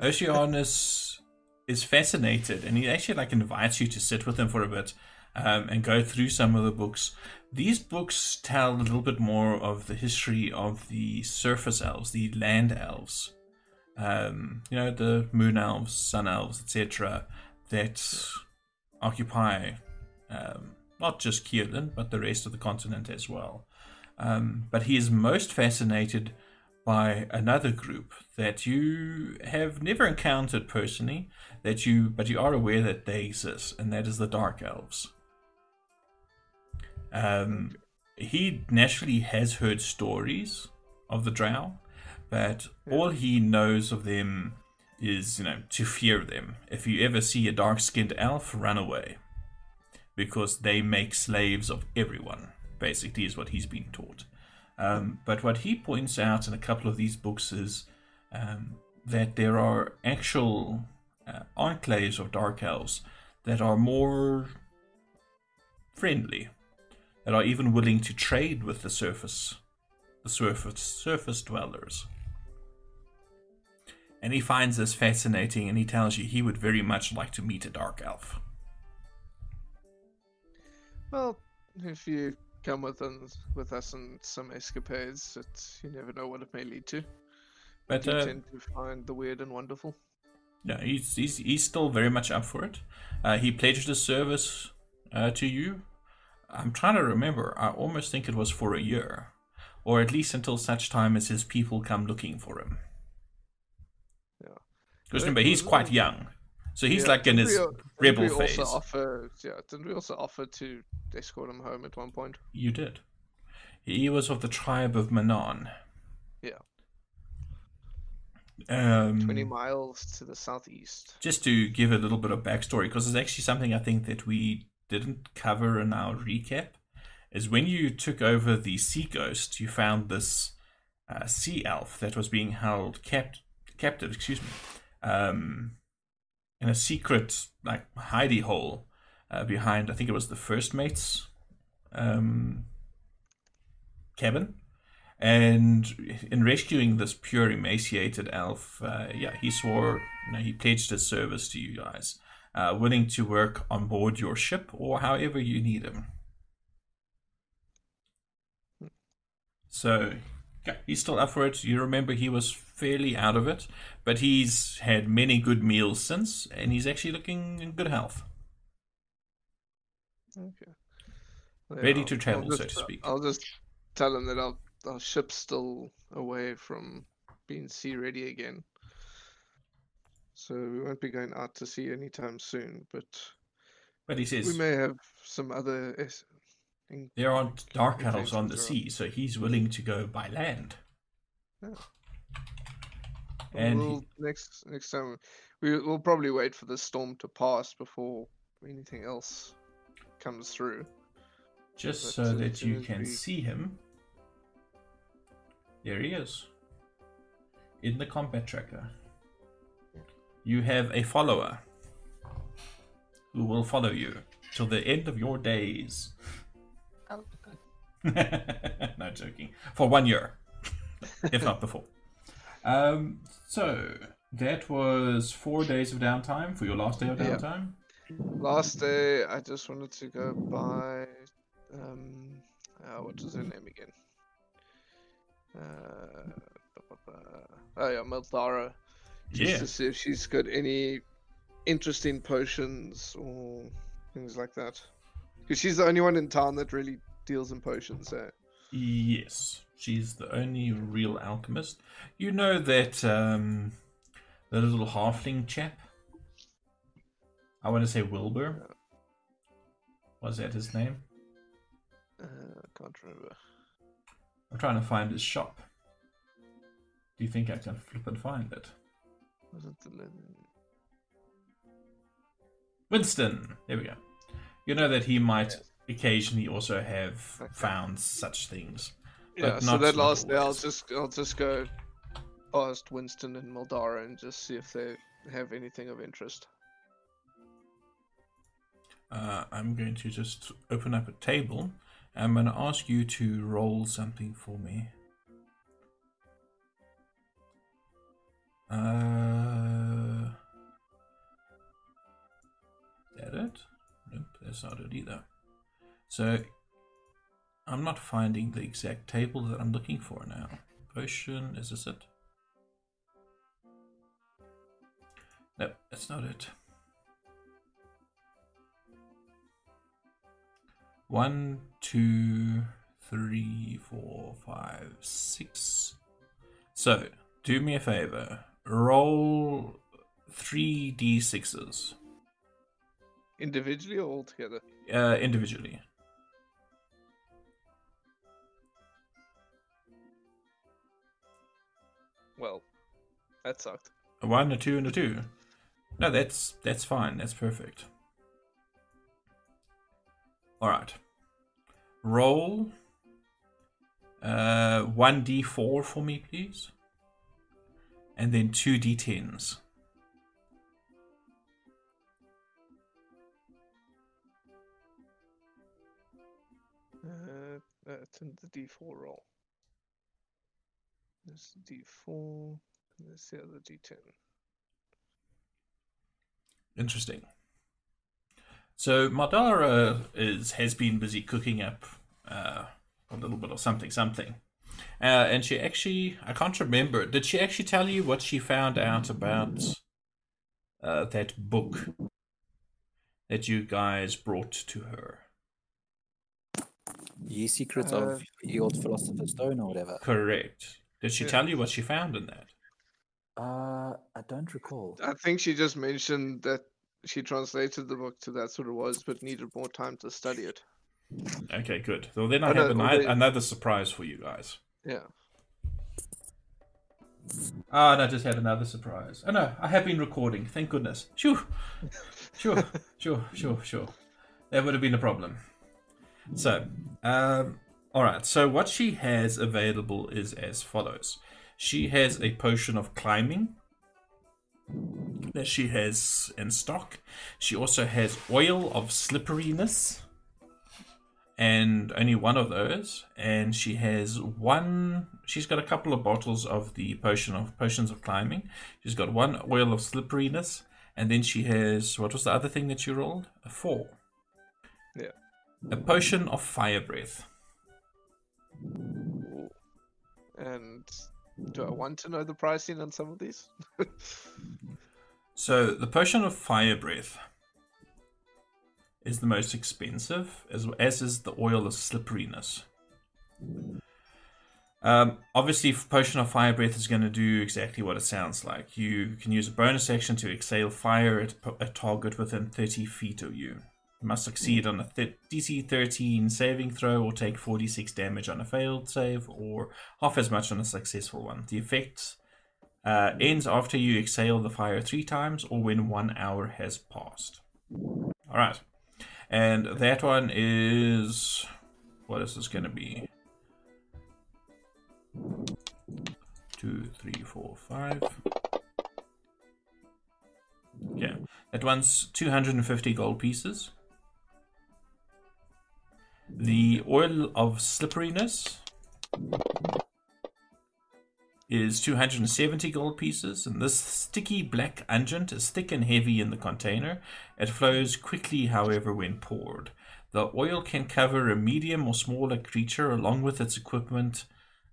Oceanus is fascinated, and he actually like invites you to sit with him for a bit um, and go through some of the books. These books tell a little bit more of the history of the surface elves, the land elves. Um, you know, the moon elves, sun elves, etc., that occupy um, not just Keoland, but the rest of the continent as well. Um, but he is most fascinated by another group that you have never encountered personally, that you but you are aware that they exist, and that is the Dark Elves. Um, he naturally has heard stories of the Drow, but all he knows of them is, you know, to fear them. If you ever see a dark-skinned elf, run away, because they make slaves of everyone. Basically, is what he's been taught. Um, but what he points out in a couple of these books is um, that there are actual uh, enclaves of dark elves that are more friendly, that are even willing to trade with the surface, the surface surface dwellers. And he finds this fascinating, and he tells you he would very much like to meet a dark elf. Well, if you come with us, with us on some escapades, that you never know what it may lead to. But you uh, tend to find the weird and wonderful. No, he's he's he's still very much up for it. Uh, he pledged his service uh, to you. I'm trying to remember. I almost think it was for a year, or at least until such time as his people come looking for him. Yeah. Because remember, he's quite young, so he's Yeah, like in his we rebel we phase. Also offer, yeah, didn't we also offer to escort him home at one point? You did. He was of the tribe of Manon. Yeah. Um, 20 miles to the southeast. just to give a little bit of backstory, because it's actually something I think that we didn't cover in our recap, is when you took over the Sea Ghost, you found this uh, sea elf that was being held capt- captive, excuse me, um, in a secret like hidey hole uh, behind. I think it was the first mate's um, cabin. And in rescuing this pure emaciated elf, uh, yeah, he swore, you know, he pledged his service to you guys, uh, willing to work on board your ship or however you need him. So, yeah, he's still up for it. You remember he was fairly out of it, but he's had many good meals since, and he's actually looking in good health. Okay. Ready to travel, I'll so to speak. I'll just tell him that our, our ship's still away from being sea ready again. So we won't be going out to sea anytime soon, but But he says. we may have some other. Es- in- there aren't dark elves on the sea, so he's willing to go by land. Yeah. And we'll, next next time we we'll probably wait for the storm to pass before anything else comes through. just But so as that soon you can we- see him. There he is. In the combat tracker. You have a follower who will follow you till the end of your days. Oh, good. no joking. For one year, if not before. Um, so that was four days of downtime for your last day of downtime. Last day, I just wanted to go by. Um, uh, what was her name again? Uh, oh yeah, Mildara. Just Yeah. to see if she's got any interesting potions or things like that. Because she's the only one in town that really deals in potions. Eh? Yes, she's the only real alchemist. You know that um, the little halfling chap. I want to say Wilbur. Was that his name? Uh, I can't remember. I'm trying to find his shop. Do you think I can flip and find it? Was it the Winston. There we go. You know that he might Yes. occasionally also have Okay. found such things. Yeah, so not last day, I'll just I'll just go past Winston and Mildara and just see if they have anything of interest. Uh, I'm going to just open up a table. And I'm going to ask you to roll something for me. Uh, is that it? Nope, that's not it either. So, I'm not finding the exact table that I'm looking for now. Potion, is this it? Nope, that's not it. One, two, three, four, five, six. So, do me a favor. Roll three d6s Individually or all together? uh, individually. Well, that sucked. A one, a two, and a two. No, that's that's fine. That's perfect. All right. Roll uh, one d4 for me, please, and then two d10s. Uh, that's in the D4 roll. This D4, and this the other D10. Interesting. So Madara is has been busy cooking up uh, a little bit of something, something, uh, and she actually I can't remember. Did she actually tell you what she found out about uh, that book that you guys brought to her? Ye secrets Uh, of the old philosopher's stone or whatever. Correct. Did she Yeah. tell you what she found in that? Uh, I don't recall. I think she just mentioned that she translated the book to that's what it was, but needed more time to study it. Okay, good. Well, then I no, have well, ani- they- another surprise for you guys. Yeah. Ah, and I just had another surprise. Oh no, I have been recording. Thank goodness. Shoo, sure, sure, sure, sure. That would have been a problem. So, um, all right. So what she has available is as follows. She has a potion of climbing that she has in stock. She also has oil of slipperiness, and only one of those. And she has one. She's got a couple of bottles of the potion of potions of climbing. She's got one oil of slipperiness, and then she has what was the other thing that she rolled? A four. Yeah. A potion of fire breath. And do I want to know the pricing on some of these? So the potion of fire breath is the most expensive, as as is the oil of slipperiness. Um, obviously, Potion of Fire Breath is going to do exactly what it sounds like. You can use a bonus action to exhale fire at a target within 30 feet of you. Must succeed on a th- DC 13 saving throw or take 46 damage on a failed save or half as much on a successful one. The effect uh, ends after you exhale the fire three times or when one hour has passed. All right. And that one is. What is this going to be? Two, three, four, five. Yeah. That one's 250 gold pieces. The oil of slipperiness is 270 gold pieces, and this sticky black unguent is thick and heavy in the container. It flows quickly, however, when poured. The oil can cover a medium or smaller creature along with its equipment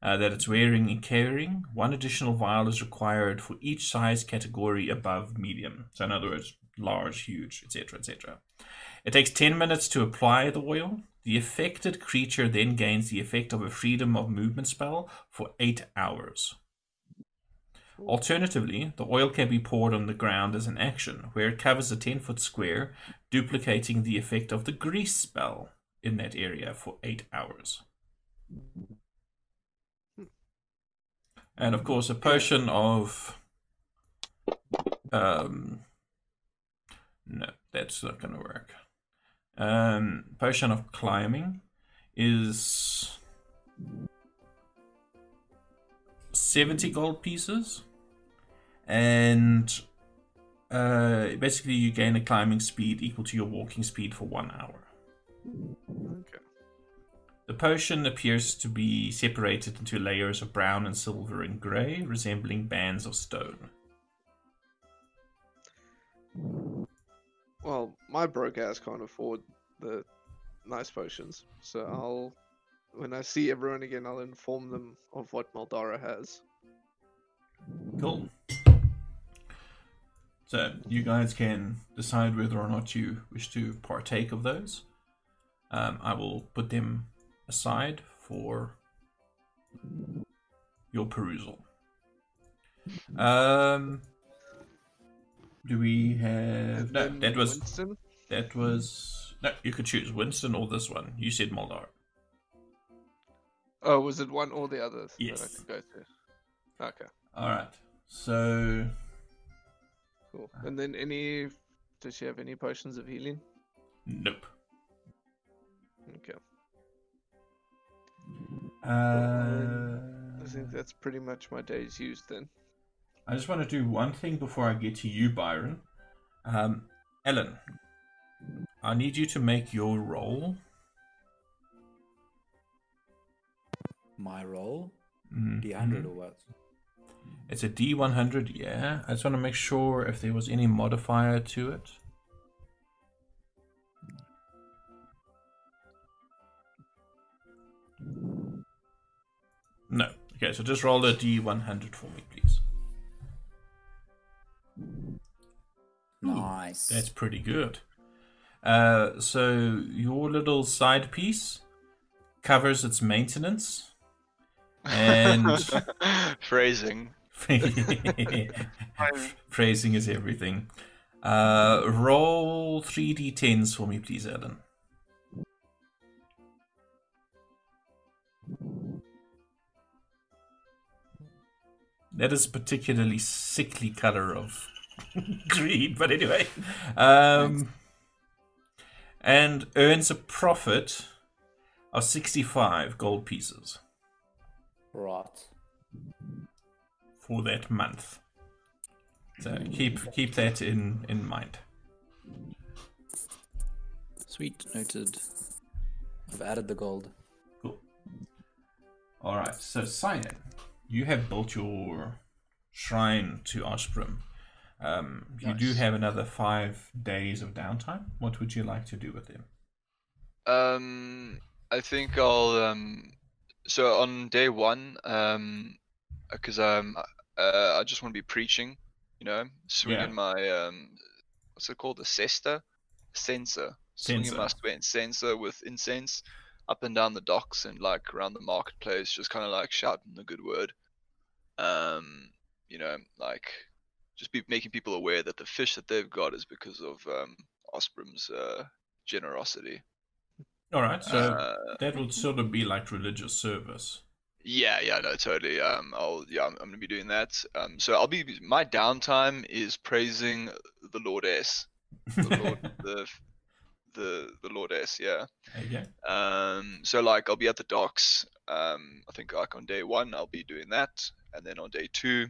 uh, that it's wearing and carrying. One additional vial is required for each size category above medium. So, in other words, large, huge, etc., etc. It takes 10 minutes to apply the oil. The affected creature then gains the effect of a freedom of movement spell for 8 hours. Alternatively, the oil can be poured on the ground as an action, where it covers a 10 foot square, duplicating the effect of the grease spell in that area for 8 hours. And of course, a potion of. Um, no, that's not going to work. Um, potion of climbing is 70 gold pieces. And uh, basically, you gain a climbing speed equal to your walking speed for one hour. Okay. The potion appears to be separated into layers of brown and silver and grey, resembling bands of stone. Well, my broke ass can't afford the nice potions, so I'll, when I see everyone again, I'll inform them of what Maldara has. Cool. So you guys can decide whether or not you wish to partake of those. Um, I will put them aside for your perusal. Um, do we have no? That was Winston. that was no. You could choose Winston or this one. You said Moldar. Oh, was it one or the other that I Yes. could go to? Okay, All right. So cool. And then any? Does she have any potions of healing? nope. Okay. Uh, I think that's pretty much my days used then. I just want to do one thing before I get to you, Byron. Um, Ellen, I need you to make your roll. My roll? Mhm. D100 or what? It's a D100, yeah. I just want to make sure if there was any modifier to it. No. Okay, so just roll a D100 for me, please. Nice. That's pretty good. Uh, so your little side piece covers its maintenance, and Phrasing. phrasing is everything. Uh, roll three d10s for me, please, Ellen. That is a particularly sickly color of green, but anyway. Um, and earns a profit of 65 gold pieces Right. for that month. So keep keep that in, in mind. Sweet. Noted. I've added the gold. Cool. All right. So Cyan, you have built your shrine to Osprem. Um, you do have another five days of downtime. What would you like to do with them? Um, I think I'll um, so on day one, um, because um, uh, I just want to be preaching, you know, swinging Yeah. my um, what's it called, a cesta, censer, swinging my Censer. swen- censer with incense. Up and down the docks and like around the marketplace, just kind of like shouting the good word. Um, you know, like just be making people aware that the fish that they've got is because of um, Osprem's uh, generosity. All right, so Uh, that would sort of be like religious service. Yeah, yeah, no, totally. Um, I'll yeah, I'm, I'm gonna be doing that. Um, so I'll be my downtime is praising the Lordess, the Lord, the the the Lordess, yeah. Um, so like I'll be at the docks. Um, I think like on day one I'll be doing that, and then on day two,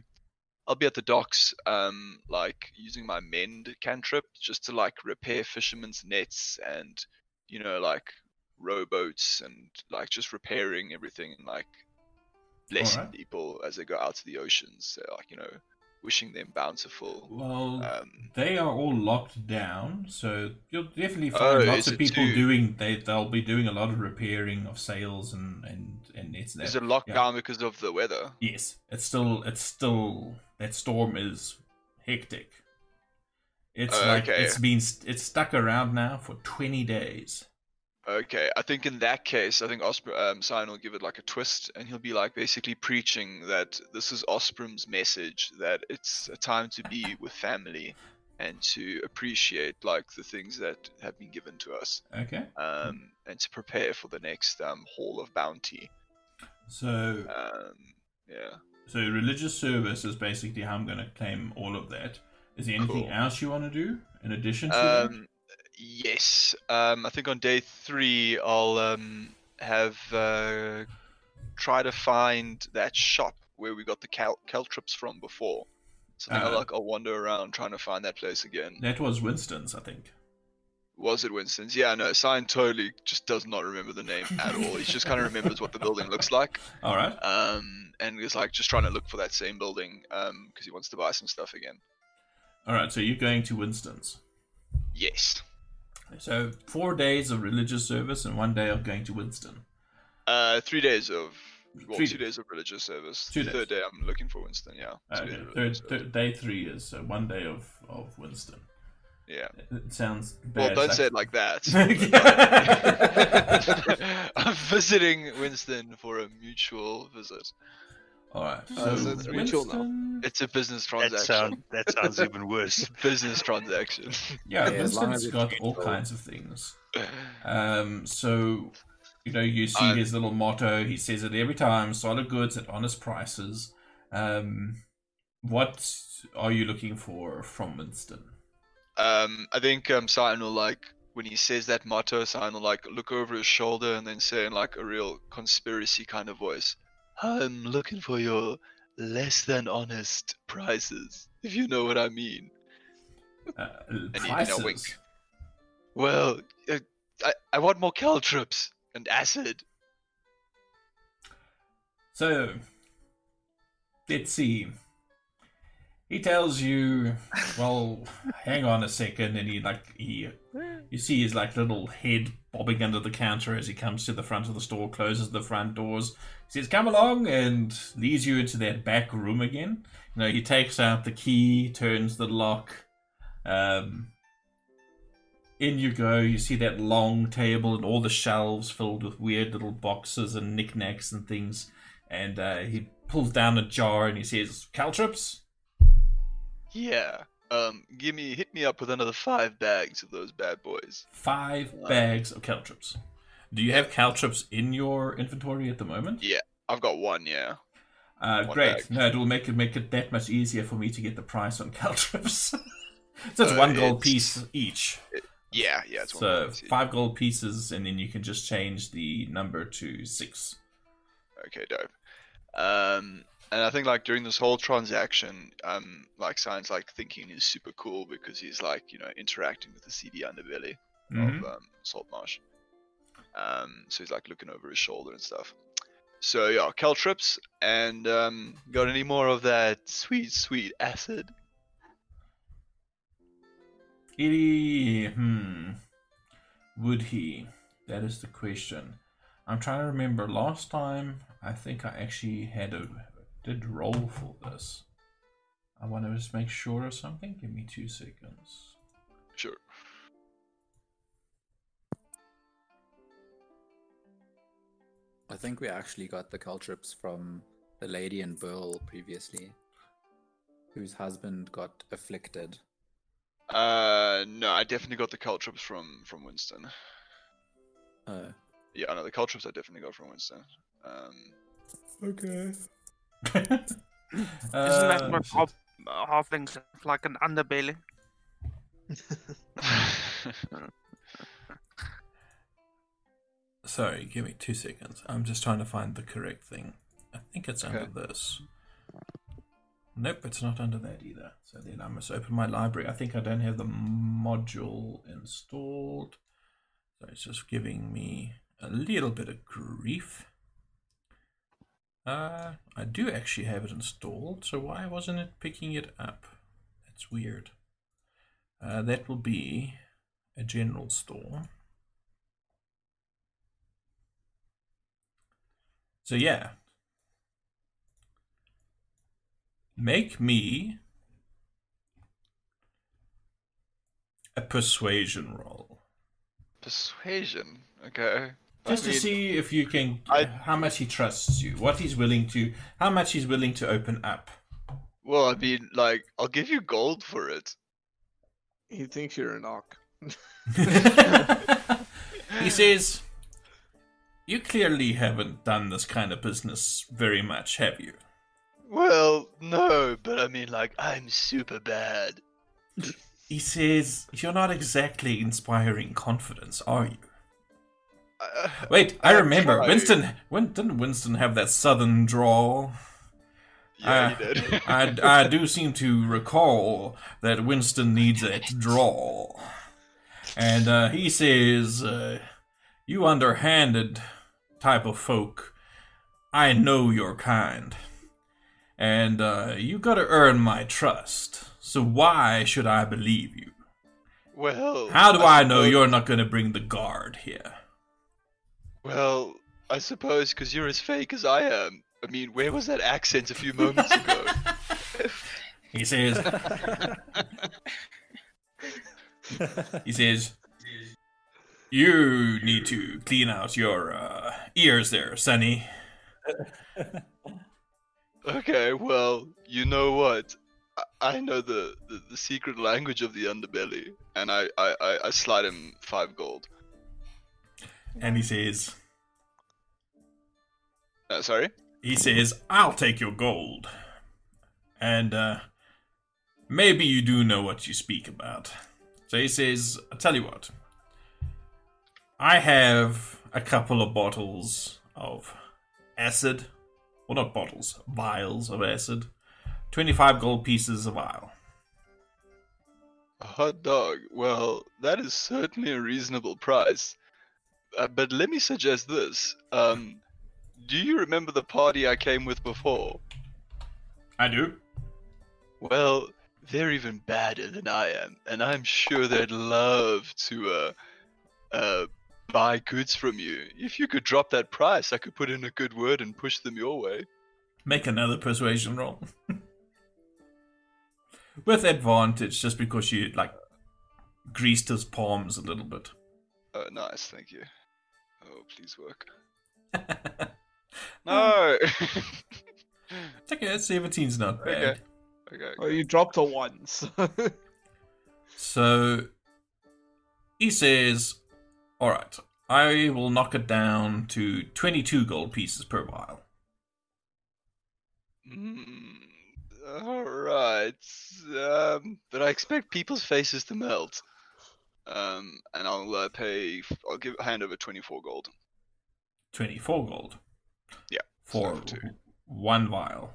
I'll be at the docks. Um, like using my mend cantrip just to like repair fishermen's nets and you know like rowboats and like just repairing everything and like blessing Alright. people as they go out to the oceans. So, like you know, wishing them bountiful. Well, Um, they are all locked down, so you'll definitely find Oh, lots of people too? doing. They they'll be doing a lot of repairing of sails and and and nets. and is it locked yeah. down because of the weather? Yes, it's still it's still that storm is hectic. It's Oh, like okay. it's been it's stuck around now for twenty days. Okay, I think in that case, I think Osprey, um, Cyan will give it like a twist, and he'll be like basically preaching that this is Osprem's message that it's a time to be with family and to appreciate like the things that have been given to us, Okay, um, and to prepare for the next um, Hall of Bounty. so Um, yeah. so religious service is basically how I'm going to claim all of that. Is there anything Cool. else you want to do in addition to that? Um, yes. Um, I think on day three, I'll um, have uh, try to find that shop where we got the cal- caltrops from before. So I think Uh, I'll, like I'll wander around trying to find that place again. That was Winston's, I think. Was it Winston's? Yeah, no. Cyan totally just does not remember the name at all. He just kind of remembers what the building looks like. All right. Um, and is like just trying to look for that same building um because he wants to buy some stuff again. All right. So you're going to Winston's. Yes. So four days of religious service and one day of going to Winston. Uh, three days of well, Three two days. days of religious service. Two the third day, I'm looking for Winston. Yeah. Okay. Third, third, day three is so one day of of Winston. Yeah. It sounds Well, bad. don't say it like that. I'm visiting Winston for a mutual visit. All right. So so it's mutual now. Winston. It's a business That transaction. sound that sounds even worse. Business transaction. Yeah, Yeah, as long as Winston's it's got all mutual. kinds of things. Um, so you know, you see I'm- his little motto. He says it every time: solid goods at honest prices. Um, what are you looking for from Winston? Um, I think um, Cyan will like when he says that motto. Cyan will like look over his shoulder and then say in like a real conspiracy kind of voice, "I'm looking for your less than honest prices, if you know what I mean." Uh, you know, prices. wink. Well, uh, I I want more caltrops and acid. So, let's see. He tells you, well, hang on a second, and he like he, you see his like little head bobbing under the counter as he comes to the front of the store, closes the front doors. He says, "Come along," and leads you into that back room again. You know, he takes out the key, turns the lock. Um, in you go. You see that long table and all the shelves filled with weird little boxes and knickknacks and things and uh, he pulls down a jar and he says, "Caltrops." Yeah. Um, give me hit me up with another five bags of those bad boys. Five bags of caltrops. Do you have caltrops in your inventory at the moment? Yeah. I've got one. Yeah. Uh, One great. bag. No, it will make it make it that much easier for me to get the price on caltrops. so it's Uh, one gold it's- piece each. Yeah. Yeah. It's. So yeah. five gold pieces, and then you can just change the number to six. Okay, dope. Um, and I think like during this whole transaction, um, like Science like thinking is super cool because he's like you know interacting with the seedy underbelly Mhm. of um, Saltmarsh. Um, so he's like looking over his shoulder and stuff. So yeah, caltrops, and um, got any more of that sweet, sweet acid? Hmm. Would he? That is the question. I'm trying to remember. Last time, I think I actually had a did roll for this. I want to just make sure of something. Give me two seconds. Sure. I think we actually got the caltrops from the lady in Burle previously, whose husband got afflicted. Uh, no, I definitely got the caltrops from from Winston. Oh, Yeah, I know the caltrops I definitely got from Winston. Um, Okay. Isn't that Uh, what half, halflings like an underbelly? Sorry, give me two seconds. I'm just trying to find the correct thing. I think it's under this. Nope, it's not under that either. So then I must open my library. I think I don't have the module installed. So it's just giving me a little bit of grief. Uh, I do actually have it installed, so why wasn't it picking it up? That's weird. Uh, that will be a general store. So yeah. Make me a persuasion roll. persuasion. Okay. I Just to mean, see if you can I- how much he trusts you, what he's willing to how much he's willing to open up. Well, I mean, like, I'll give you gold for it. He thinks you're an orc. he says you clearly haven't done this kind of business very much, have you? Well, no, but I mean, like, I'm super bad. He says you're not exactly inspiring confidence, are you? Uh, Wait, I I remember. try. Winston, when, didn't Winston have that southern drawl? yeah, Uh, he did. I, I do seem to recall that Winston needs that drawl. And uh, he says, uh, You underhanded type of folk, I know your kind. And uh, you gotta earn my trust. So why should I believe you? well, How do I know suppose- you're not gonna bring the guard here? Well, I suppose because you're as fake as I am. I mean, where was that accent a few moments ago? He says, he says, you need to clean out your uh, ears there, Sonny. okay, well, you know what? I, I know the, the, the secret language of the underbelly, and I, I, I, I slide him five gold. And he says, Uh, sorry? he says, I'll take your gold. And uh, maybe you do know what you speak about. So he says, I'll tell you what. I have a couple of bottles of acid. Well, not bottles, vials of acid. 25 gold pieces a vial. A hot dog. Well, that is certainly a reasonable price. Uh, but let me suggest this. Um, do you remember the party I came with before? I do. Well, they're even badder than I am, and I'm sure they'd love to uh, uh, buy goods from you. If you could drop that price, I could put in a good word and push them your way. Make another persuasion roll. With advantage, just because you, like, greased his palms a little bit. Oh, nice, thank you. Oh, please work. No. It's okay, 17's not bad. Okay. okay. Oh, you dropped a one. So So he says, All right, I will knock it down to 22 gold pieces per vial. Mm, all right. Um, but I expect people's faces to melt. Um, and I'll uh, pay. I'll give hand over twenty-four gold. 24 gold. Yeah, For so two. one vial.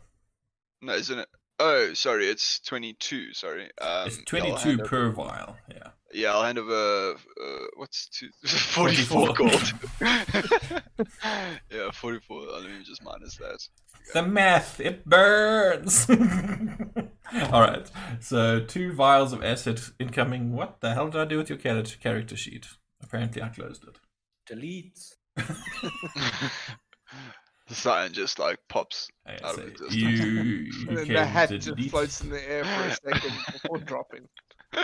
No, isn't it? Oh, sorry, it's twenty-two. Sorry. Um, it's 22 hand per over- vial, yeah. Yeah, I'll hand over. Uh, what's two? Forty-four 44. gold. yeah, forty-four. Let me just minus that. The math, it burns! Alright, so two vials of acid incoming. What the hell did I do with your character character sheet? Apparently, I closed it. delete. The sign just like pops. Okay, Out of existence. you, and then the hat just delete- floats in the air for a second before dropping.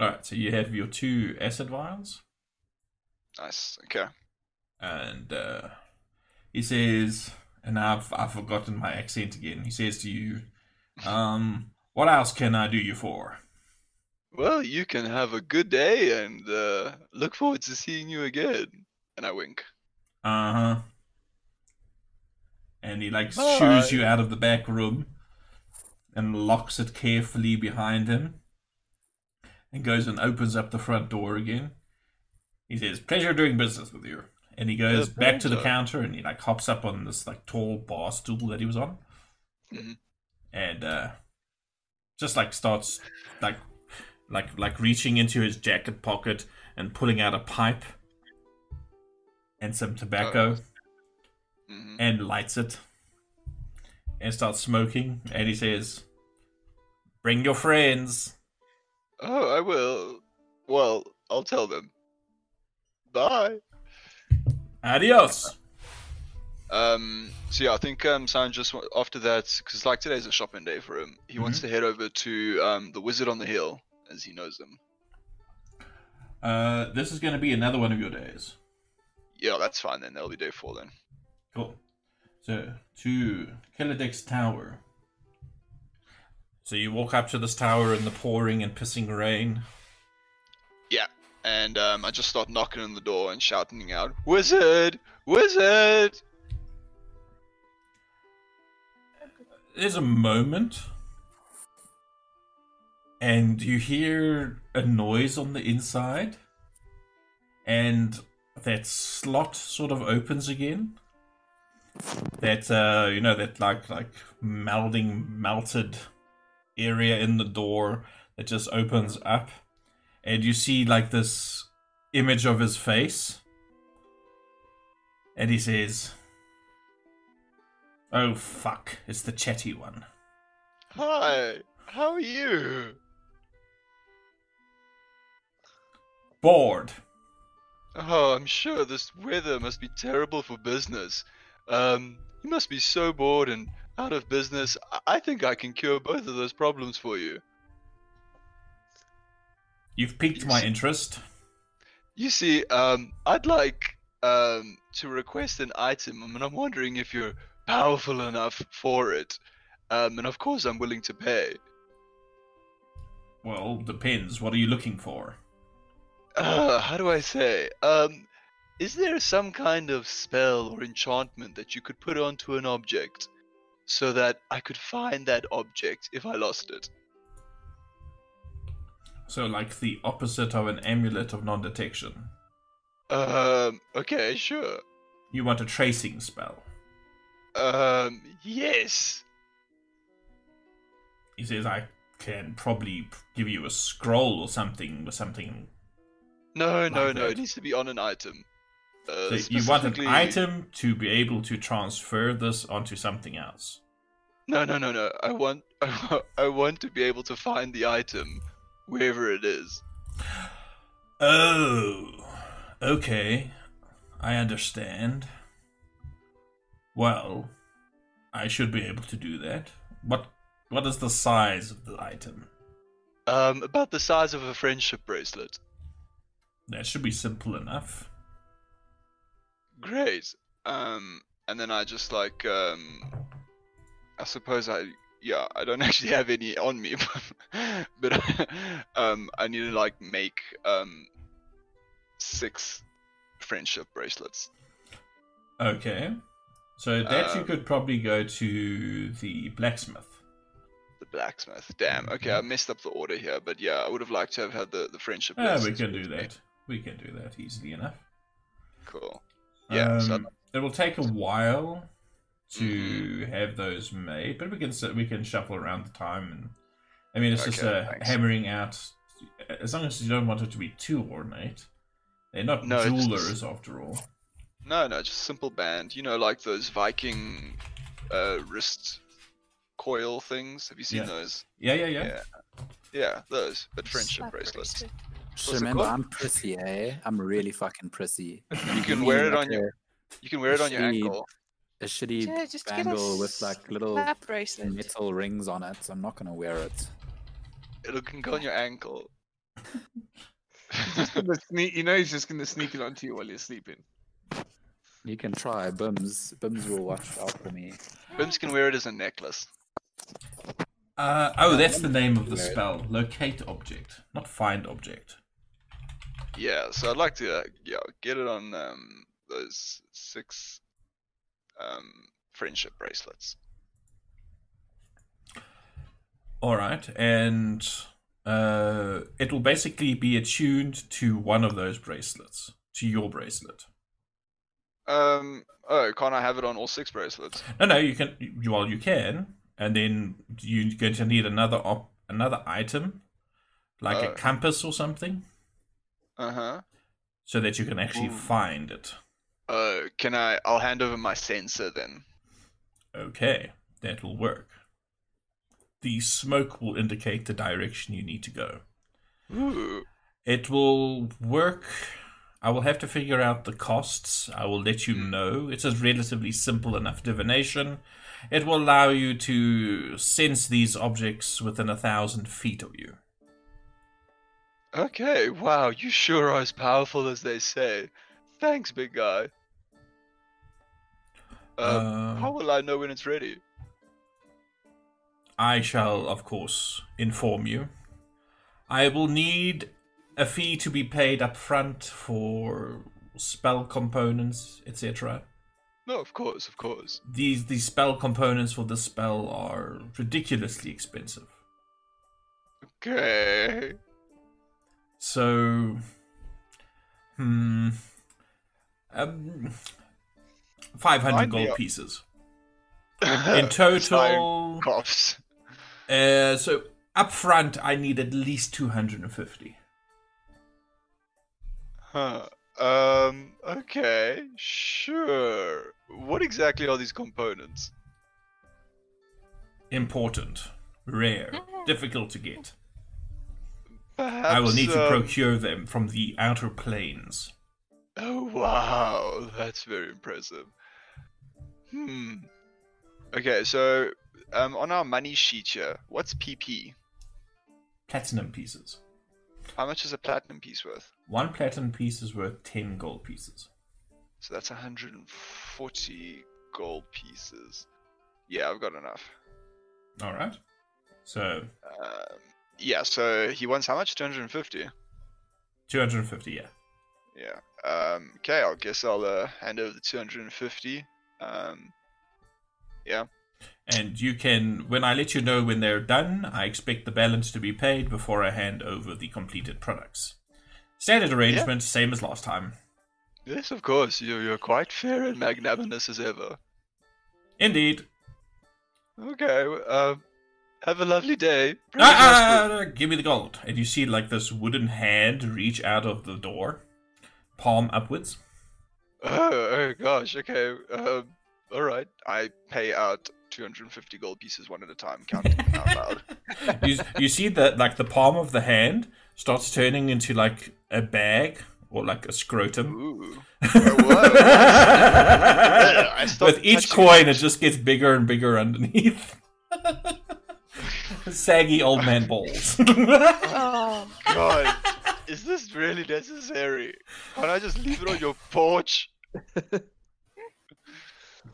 Alright, so you have your two acid vials. Nice. Okay. and uh, he says, and I've I've forgotten my accent again. He says to you, um, "What else can I do you for?" Well, you can have a good day and uh, look forward to seeing you again. And I wink. Uh huh. And he like Bye. shoos you out of the back room and locks it carefully behind him and goes and opens up the front door again. He says, Pleasure doing business with you. And he goes Yeah, back to the pleasure. counter and he like hops up on this like tall bar stool that he was on. Mhm. And uh just like starts like like like reaching into his jacket pocket and pulling out a pipe and some tobacco hmm and lights it and starts smoking and he says bring your friends Oh, I will. Well, I'll tell them. Bye. adios Um. So yeah, I think um Simon just after that because like today's a shopping day for him. He wants to head over to um the Wizard on the Hill as he knows them. uh this is going to be another one of your days Yeah, that's fine then. That'll be day four then. Cool so to Killadex tower so you walk up to this tower in the pouring and pissing rain Yeah. And um, I just start knocking on the door and shouting out, "Wizard! Wizard!" there's a moment and you hear a noise on the inside and that slot sort of opens again that uh you know that like like melding melted area in the door that just opens up and you see like this image of his face and he says Oh fuck, it's the chatty one. Hi. How are you? Bored. Oh, I'm sure this weather must be terrible for business. Um, you must be so bored and out of business. I- think I can cure both of those problems for you. You've piqued my interest. You see, um, I'd like um to request an item, and I'm wondering if you're powerful enough for it. Um, and of course, I'm willing to pay. Well, depends. What are you looking for? Uh, how do I say? Um, is there some kind of spell or enchantment that you could put onto an object so that I could find that object if I lost it? So, like the opposite of an amulet of non detection. Um, okay, sure. You want a tracing spell. Um, yes. He says, I can probably give you a scroll or something, or something. No, no, Like no. that. It needs to be on an item. Uh, So you want an item to be able to transfer this onto something else. No, no, no, no. I want, I want, I want to be able to find the item wherever it is. Oh, okay. I understand. Well, I should be able to do that. What what is the size of the item? Um, about the size of a friendship bracelet. That should be simple enough. Great. Um, and then I just like, um, I suppose I, yeah, I don't actually have any on me, but, um, I need to like make um six friendship bracelets. Okay. So that you Uh, could probably go to the blacksmith. The blacksmith. Damn. Okay, I messed up the order here, but yeah, I would have liked to have had the the friendship. Ah, we can do me. that. We can do that easily enough. Cool. Yeah, so- Um, it will take a while to Mm-hmm. have those made, but we can we can shuffle around the time, and I mean it's just Okay, uh, thanks. hammering out. As long as you don't want it to be too ornate, they're not No, it's just- jewelers after all. No, no, just simple band. You know, like those Viking uh, wrist coil things. Have you seen Yeah. those? Yeah, yeah, yeah. Yeah. Yeah, those, but friendship Slap bracelets. bracelet. So What's it remember. I'm prissy, eh? I'm really fucking prissy. You can wear it on your you can wear it on your Shitty ankle. a shitty Yeah, just get a bangle with like little metal rings on it. So I'm not gonna wear it. It can go on your ankle. Just sneak, you know, he's just gonna sneak it onto you while you're sleeping. You can try. Bims. Bims will watch out for me. Bims can wear it as a necklace. Uh, oh, that's the name of the spell. Locate object, not find object. Yeah, so I'd like to uh, yeah get it on um, those six um, friendship bracelets. All right, and uh, it will basically be attuned to one of those bracelets, to your bracelet. Um. Oh, can't I have it on all six bracelets? No, no, you can. you- Well, you can, and then you're going to need another op- another item, like a Oh. compass or something, Uh huh. so that you can actually Ooh. find it. Oh, can I? I'll hand over my sensor then. Okay, that will work. The smoke will indicate the direction you need to go. Ooh. It will work. I will have to figure out the costs. I will let you know. It's a relatively simple enough divination. It will allow you to sense these objects within a thousand feet of you. Okay. Wow. You sure are as powerful as they say. Thanks, big guy. Um, Um, how will I know when it's ready? I shall, of course, inform you. I will need a fee to be paid up front for spell components, etc. No, of course, of course. These these spell components for this spell are ridiculously expensive. Okay. So, hmm, um, five hundred gold a- pieces in total. Coughs. Uh, so up front, I need at least two hundred and fifty. Huh. Um. Okay. Sure. What exactly are these components? Important, rare, difficult to get. Perhaps. I will need to um, procure them from the outer planes. Oh wow, that's very impressive. Hmm. Okay, so um, on our money sheet here, what's PP? Platinum pieces. How much is a platinum piece worth? One platinum piece is worth ten gold pieces. So that's 140 gold pieces. Yeah, I've got enough. All right. So Um, yeah, so he wants how much? 250. two hundred and fifty. Yeah. Yeah. Um, okay, I guess I'll uh, hand over the 250. Um, yeah. And you can, when I let you know when they're done, I expect the balance to be paid before I hand over the completed products. Standard arrangement, same as last time. Yes, of course. You're, you're quite fair and magnanimous as ever. Indeed. Okay, uh, have a lovely day. Ah, ah, ah, ah, give me the gold. And you see like this wooden hand reach out of the door, palm upwards. Oh, oh gosh, okay. Um, alright. I pay out 250 gold pieces one at a time, counting them out loud. you, you see that like the palm of the hand starts turning into like a bag or like a scrotum. Ooh. Oh, whoa. With each coin, it just gets bigger and bigger underneath. Saggy old man balls. Oh, God, is this really necessary? Can't I just leave it on your porch?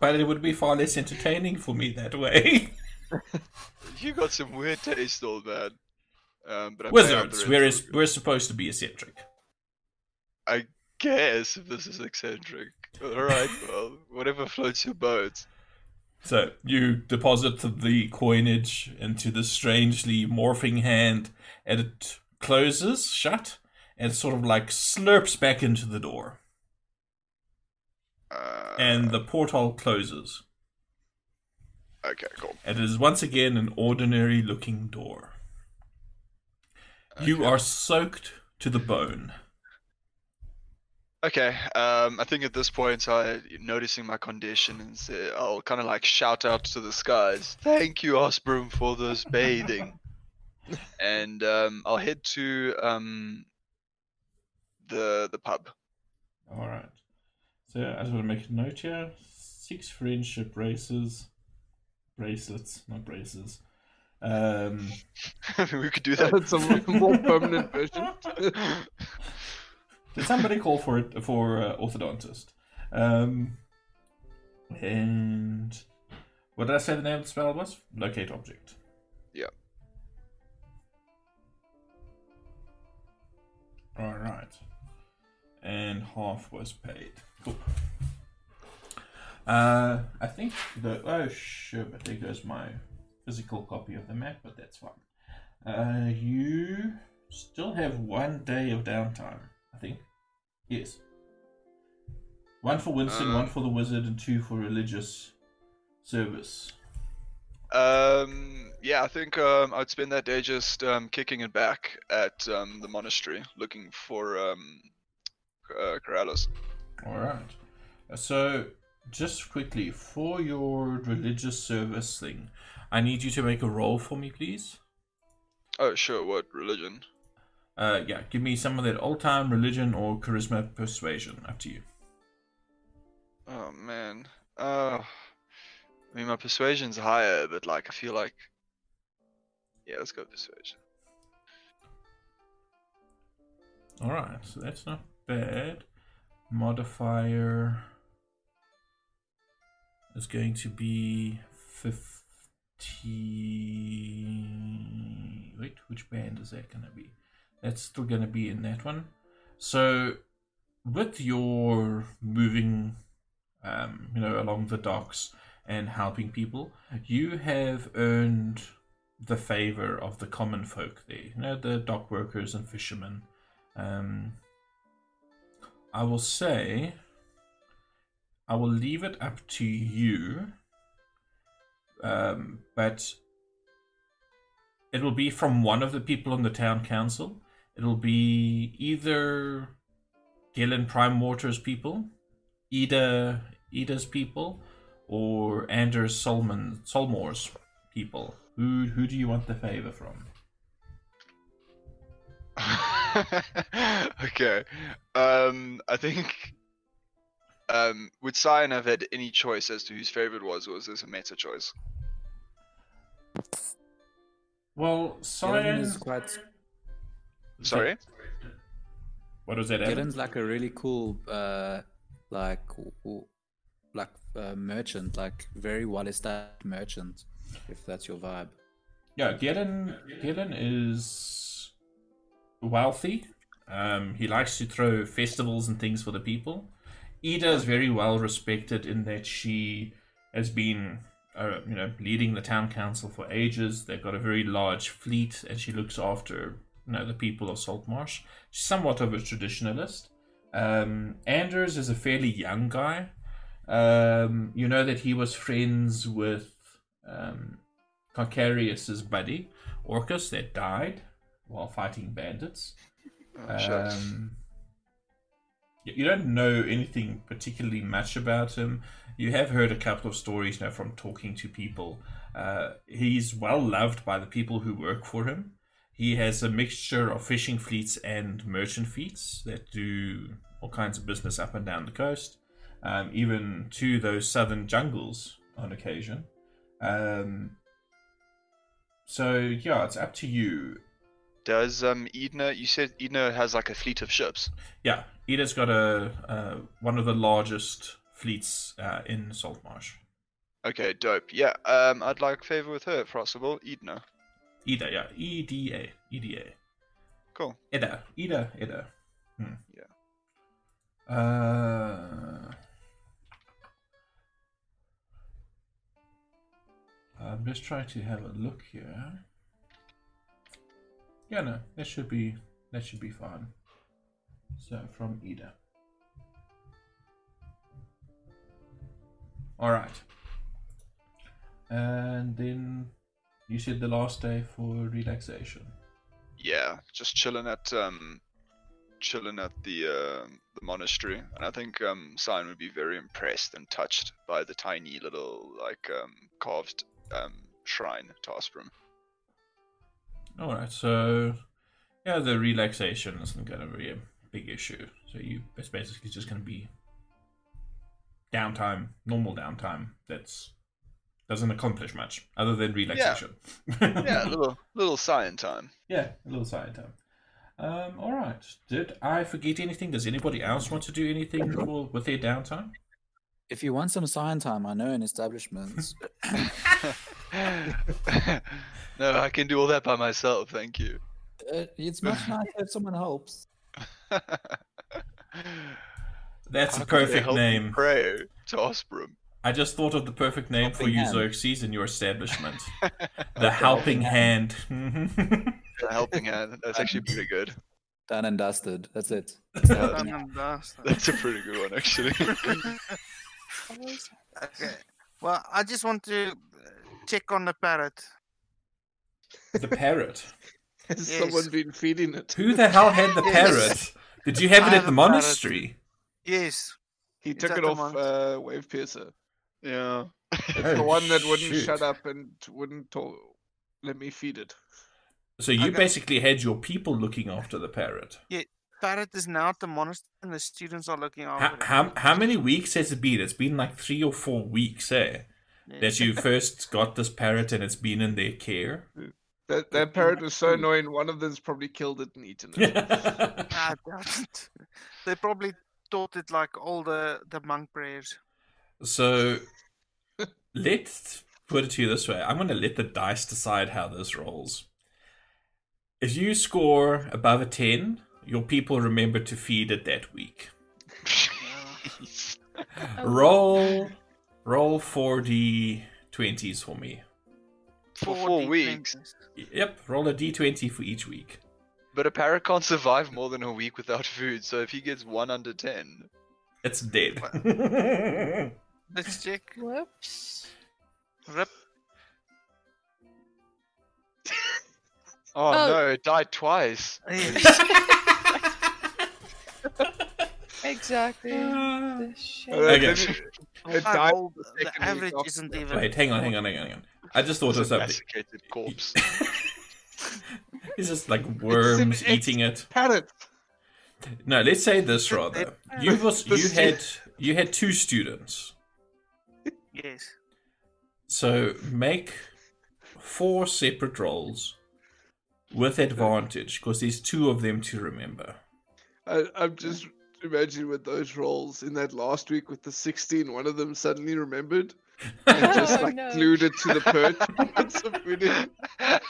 but it would be far less entertaining for me that way. You got some weird taste, old man. Um, but I pay out the Wizards, we're, is, we're supposed to be eccentric. I guess if this is eccentric. Alright, well, whatever floats your boat. So you deposit the coinage into this strangely morphing hand, and it closes shut, and sort of like slurps back into the door, Uh, and the portal closes. Okay, cool. And it is once again an ordinary looking door. You are soaked to the bone. Okay, um, I think at this point, I noticing my condition, and say, I'll kind of like shout out to the skies, "Thank you, Osprem, for this bathing," and um, I'll head to um, the the pub. All right. So I just want to make a note here: six friendship braces, bracelets, not braces. Um, we could do that. That's a more permanent version. Did somebody call for it for uh, orthodontist? Um, and what did I say the name of the spell was? Locate object. Yeah. All right. And half was paid. Cool. Uh, I think the oh sure, but there goes my physical copy of the map, but that's fine. Uh, you still have one day of downtime, I think. Yes. One for Winston, Uh. one for the wizard, and two for religious service. Um, yeah, I think um, I'd spend that day just um, kicking it back at um, the monastery, looking for um, uh, Karalis. All right. So, just quickly for your religious service thing, I need you to make a roll for me, please. Oh, sure. What religion? Uh, yeah, give me some of that old time religion or charisma persuasion. Up to you. Oh man. Uh, I mean, my persuasion's higher, but like, I feel like, yeah, let's go persuasion. All right, so that's not bad. Modifier is going to be fifty. Wait, which band is that going to be? That's still going to be in that one. So, with your moving, um, you know, along the docks and helping people, you have earned the favor of the common folk there. You know, the dock workers and fishermen. Um, I will say, I will leave it up to you, um, but it will be from one of the people on the town council. It'll be either Gellan Primewater's people, Eda Eda's people, or Anders Solomon Solmor's people. Who who do you want the favor from? okay. Um, I think. Um, would Cyan have had any choice as to whose favorite was, or was this a meta choice? Well, Gellan Cyan. is quite. Sorry. What was that? Adam? Gellan's like a really cool, uh, like, w- w- like uh, merchant, like very well-established merchant. If that's your vibe. Yeah, Gellan Gellan is wealthy. Um, he likes to throw festivals and things for the people. Eda is very well respected in that she has been, uh, you know, leading the town council for ages. They've got a very large fleet, and she looks after, you know, the people of Saltmarsh. She's somewhat of a traditionalist. Um, Anders is a fairly young guy. Um, you know that he was friends with um, Carcarius's buddy, Orcus, that died while fighting bandits. Oh. Um, you don't know anything particularly much about him. You have heard a couple of stories you now from talking to people. Uh, he's well loved by the people who work for him. He has a mixture of fishing fleets and merchant fleets that do all kinds of business up and down the coast, um, even to those southern jungles on occasion. Um, so yeah, it's up to you. Does um Edna? You said Edna has like a fleet of ships. Yeah, Edna's got a uh, one of the largest fleets uh, in Saltmarsh. Okay, dope. Yeah. Um, I'd like favor with her if possible. Edna. Eda, yeah, E D A, E D A. Cool. Eda, Eda, Eda. Hmm. Yeah. Uh, I'm just trying to have a look here. Yeah, no, that should be that should be fine. So from Eda. All right. And then you said the last day for relaxation. Yeah, just chilling at um, chilling at the uh, the monastery, and I think um, Cyan would be very impressed and touched by the tiny little like um carved um shrine to Osprem. All right, so yeah, the relaxation isn't going to be a big issue. So you, it's basically just going to be downtime, normal downtime. That's doesn't accomplish much other than relaxation. Yeah, a little little Cyan time. yeah, a little side time. Um, all right. Did I forget anything? Does anybody else want to do anything for, with their downtime? If you want some sign time, I know in establishments. no, I can do all that by myself. Thank you. uh, it's much nicer if someone helps. That's How a perfect name. Pray to Osprem. I just thought of the perfect name for you, hand. Xerxes, in your establishment. the helping hand. The helping hand. That's actually pretty good. Done and dusted. That's it. Done and dusted. That's a pretty good one, actually. Okay. Well, I just want to uh, check on the parrot. the parrot. Has Yes. someone been feeding it? Who the hell had the Yes. parrot? Did you have I it have at the a parrot. monastery? Yes. He Is took it off one? uh, Wave Piercer. Yeah. It's Oh, the one that wouldn't shoot. shut up and wouldn't to- let me feed it. So you Okay. basically had your people looking after the parrot. Yeah, parrot is now at the monastery and the students are looking How, after it. how, how many weeks has it been? It's been like three or four weeks, eh? Yes. That you first got this parrot and it's been in their care. That that parrot was so annoying. One of them's probably killed it and eaten it. I doubt it. They probably taught it like all the, the monk prayers. So let's put it to you this way. I'm going to let the dice decide how this rolls. If you score above a 10, your people remember to feed it that week. Roll roll 4d 20s for me. For Four four weeks. Yep, roll a d20 for each week. But a parrot can't survive more than a week without food, so if he gets one under ten. It's dead. Let's check. Whoops. Rip. Oh, Oh. no, it died twice. Exactly. Uh, The shit. Uh, Okay. it- it died old- the the average after. isn't even. Wait, hang on, hang on, hang on, hang on. I just thought It's of a something. desiccated corpse. It's just like worms ex- eating it. Parrot. No, let's say this rather. You was you had you had two students. Yes. So make four separate rolls with advantage because there's two of them to remember. I, I'm just imagining with those rolls in that last week with the 16, one of them suddenly remembered and just Oh, like no. glued it to the perch. some food in.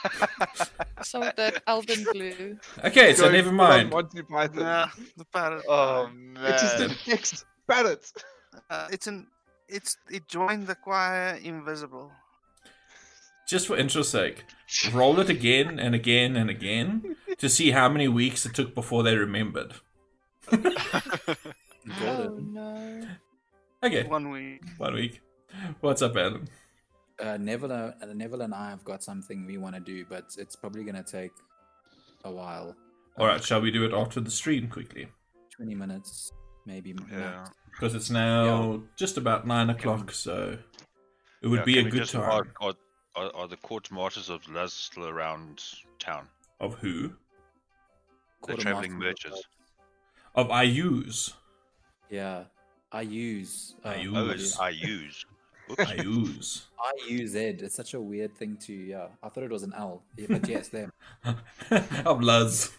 Some of that elven glue. Okay, so Going never full on mind. Monty Python. Nah, the parrot. oh, It just man. did next parrot. Uh, it's an. It's it joined the choir invisible. Just for interest's sake, roll it again and again and again to see how many weeks it took before they remembered. Oh no. Okay, One week. one week. What's up, Adam? Uh, Neville, uh, Neville and I have got something we want to do, but it's probably going to take a while. All right, shall we do it after the stream quickly? 20 minutes, maybe. Yeah. max. Because it's now just about nine o'clock, so it would Yeah, be a good just- time. Are, are, are, are the court martyrs of Laz still around town? Of who? The traveling merchants. Of IUs. Yeah. I use. uh, I Oh, use. it's I use. Oops. IUs. I use Z. It's such a weird thing to. Yeah. I thought it was an L. Yeah, but yes, them. of Luz.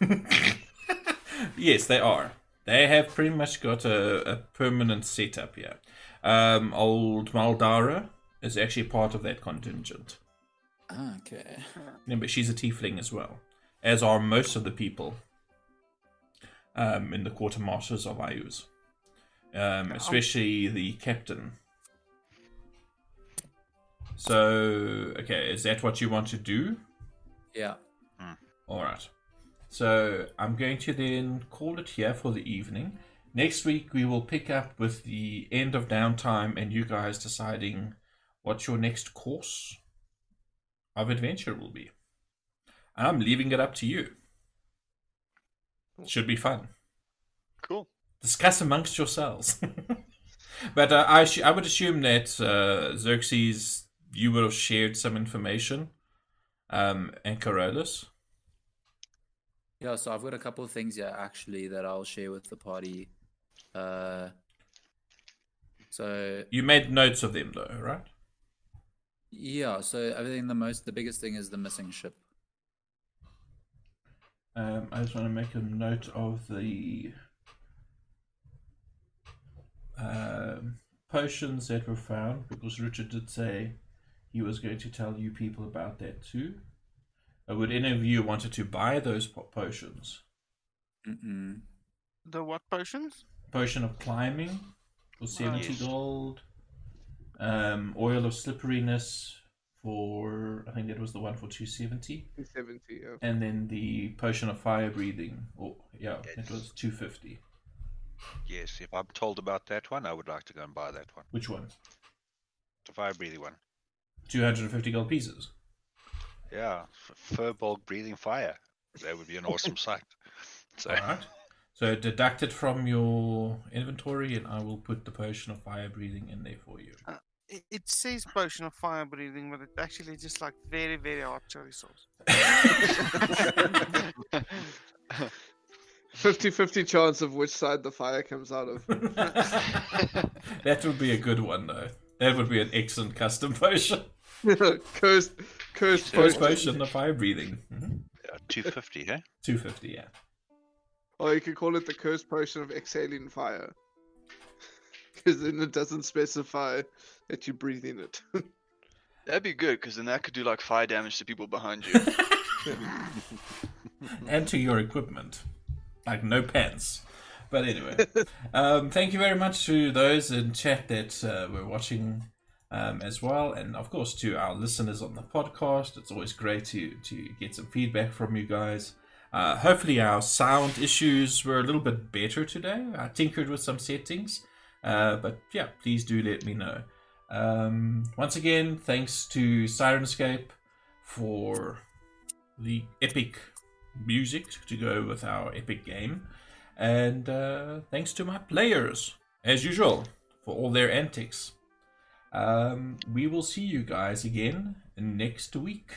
yes, they are. They have pretty much got a, a permanent setup here. Um, old Maldara is actually part of that contingent. Ah, okay. but she's a tiefling as well, as are most of the people um, in the quartermasters of Iuz, um, especially the captain. So, okay, is that what you want to do? Yeah. All right. So I'm going to then call it here for the evening. Next week we will pick up with the end of downtime and you guys deciding what your next course of adventure will be. I'm leaving it up to you. Should be fun. Cool. Discuss amongst yourselves. but uh, I, sh- I would assume that uh, Xerxes, you would have shared some information, um, and Carolus. Yeah, so I've got a couple of things here actually that I'll share with the party. Uh, so You made notes of them though, right? yeah, so I think the most, the biggest thing is the missing ship. Um, I just want to make a note of the um, potions that were found because Richard did say he was going to tell you people about that too. Would any of you wanted to buy those po- potions? Mm-mm. The what potions? Potion of climbing for 70 Yes. gold. Um, oil of slipperiness for, I think that was the one for 270. 70, yeah. And then the potion of fire breathing. Oh, yeah, it was 250. Yes, if I'm told about that one, I would like to go and buy that one. Which one? The fire breathing one. 250 gold pieces. Yeah, f- Furbolg breathing fire. That would be an awesome sight. So, All right. So deduct it from your inventory, and I will put the potion of fire breathing in there for you. Uh, it, it says potion of fire breathing, but it's actually just like very, very hot chili sauce. 50 50 chance of which side the fire comes out of. that would be a good one, though. That would be an excellent custom potion. cursed, cursed First potion. potion of fire breathing. hmm yeah, 250, eh? 250, yeah. Or you could call it the cursed potion of exhaling fire. Because then it doesn't specify that you breathe in it. That'd be good because then that could do like fire damage to people behind you. and to your equipment. Like no pants. But anyway, um, thank you very much to those in chat that uh, were watching um, as well, and of course to our listeners on the podcast. It's always great to to get some feedback from you guys. Uh, hopefully, our sound issues were a little bit better today. I tinkered with some settings, uh, but yeah, please do let me know. Um, once again, thanks to Syrinscape for the epic music to go with our epic game. And uh, thanks to my players, as usual, for all their antics. Um, we will see you guys again next week.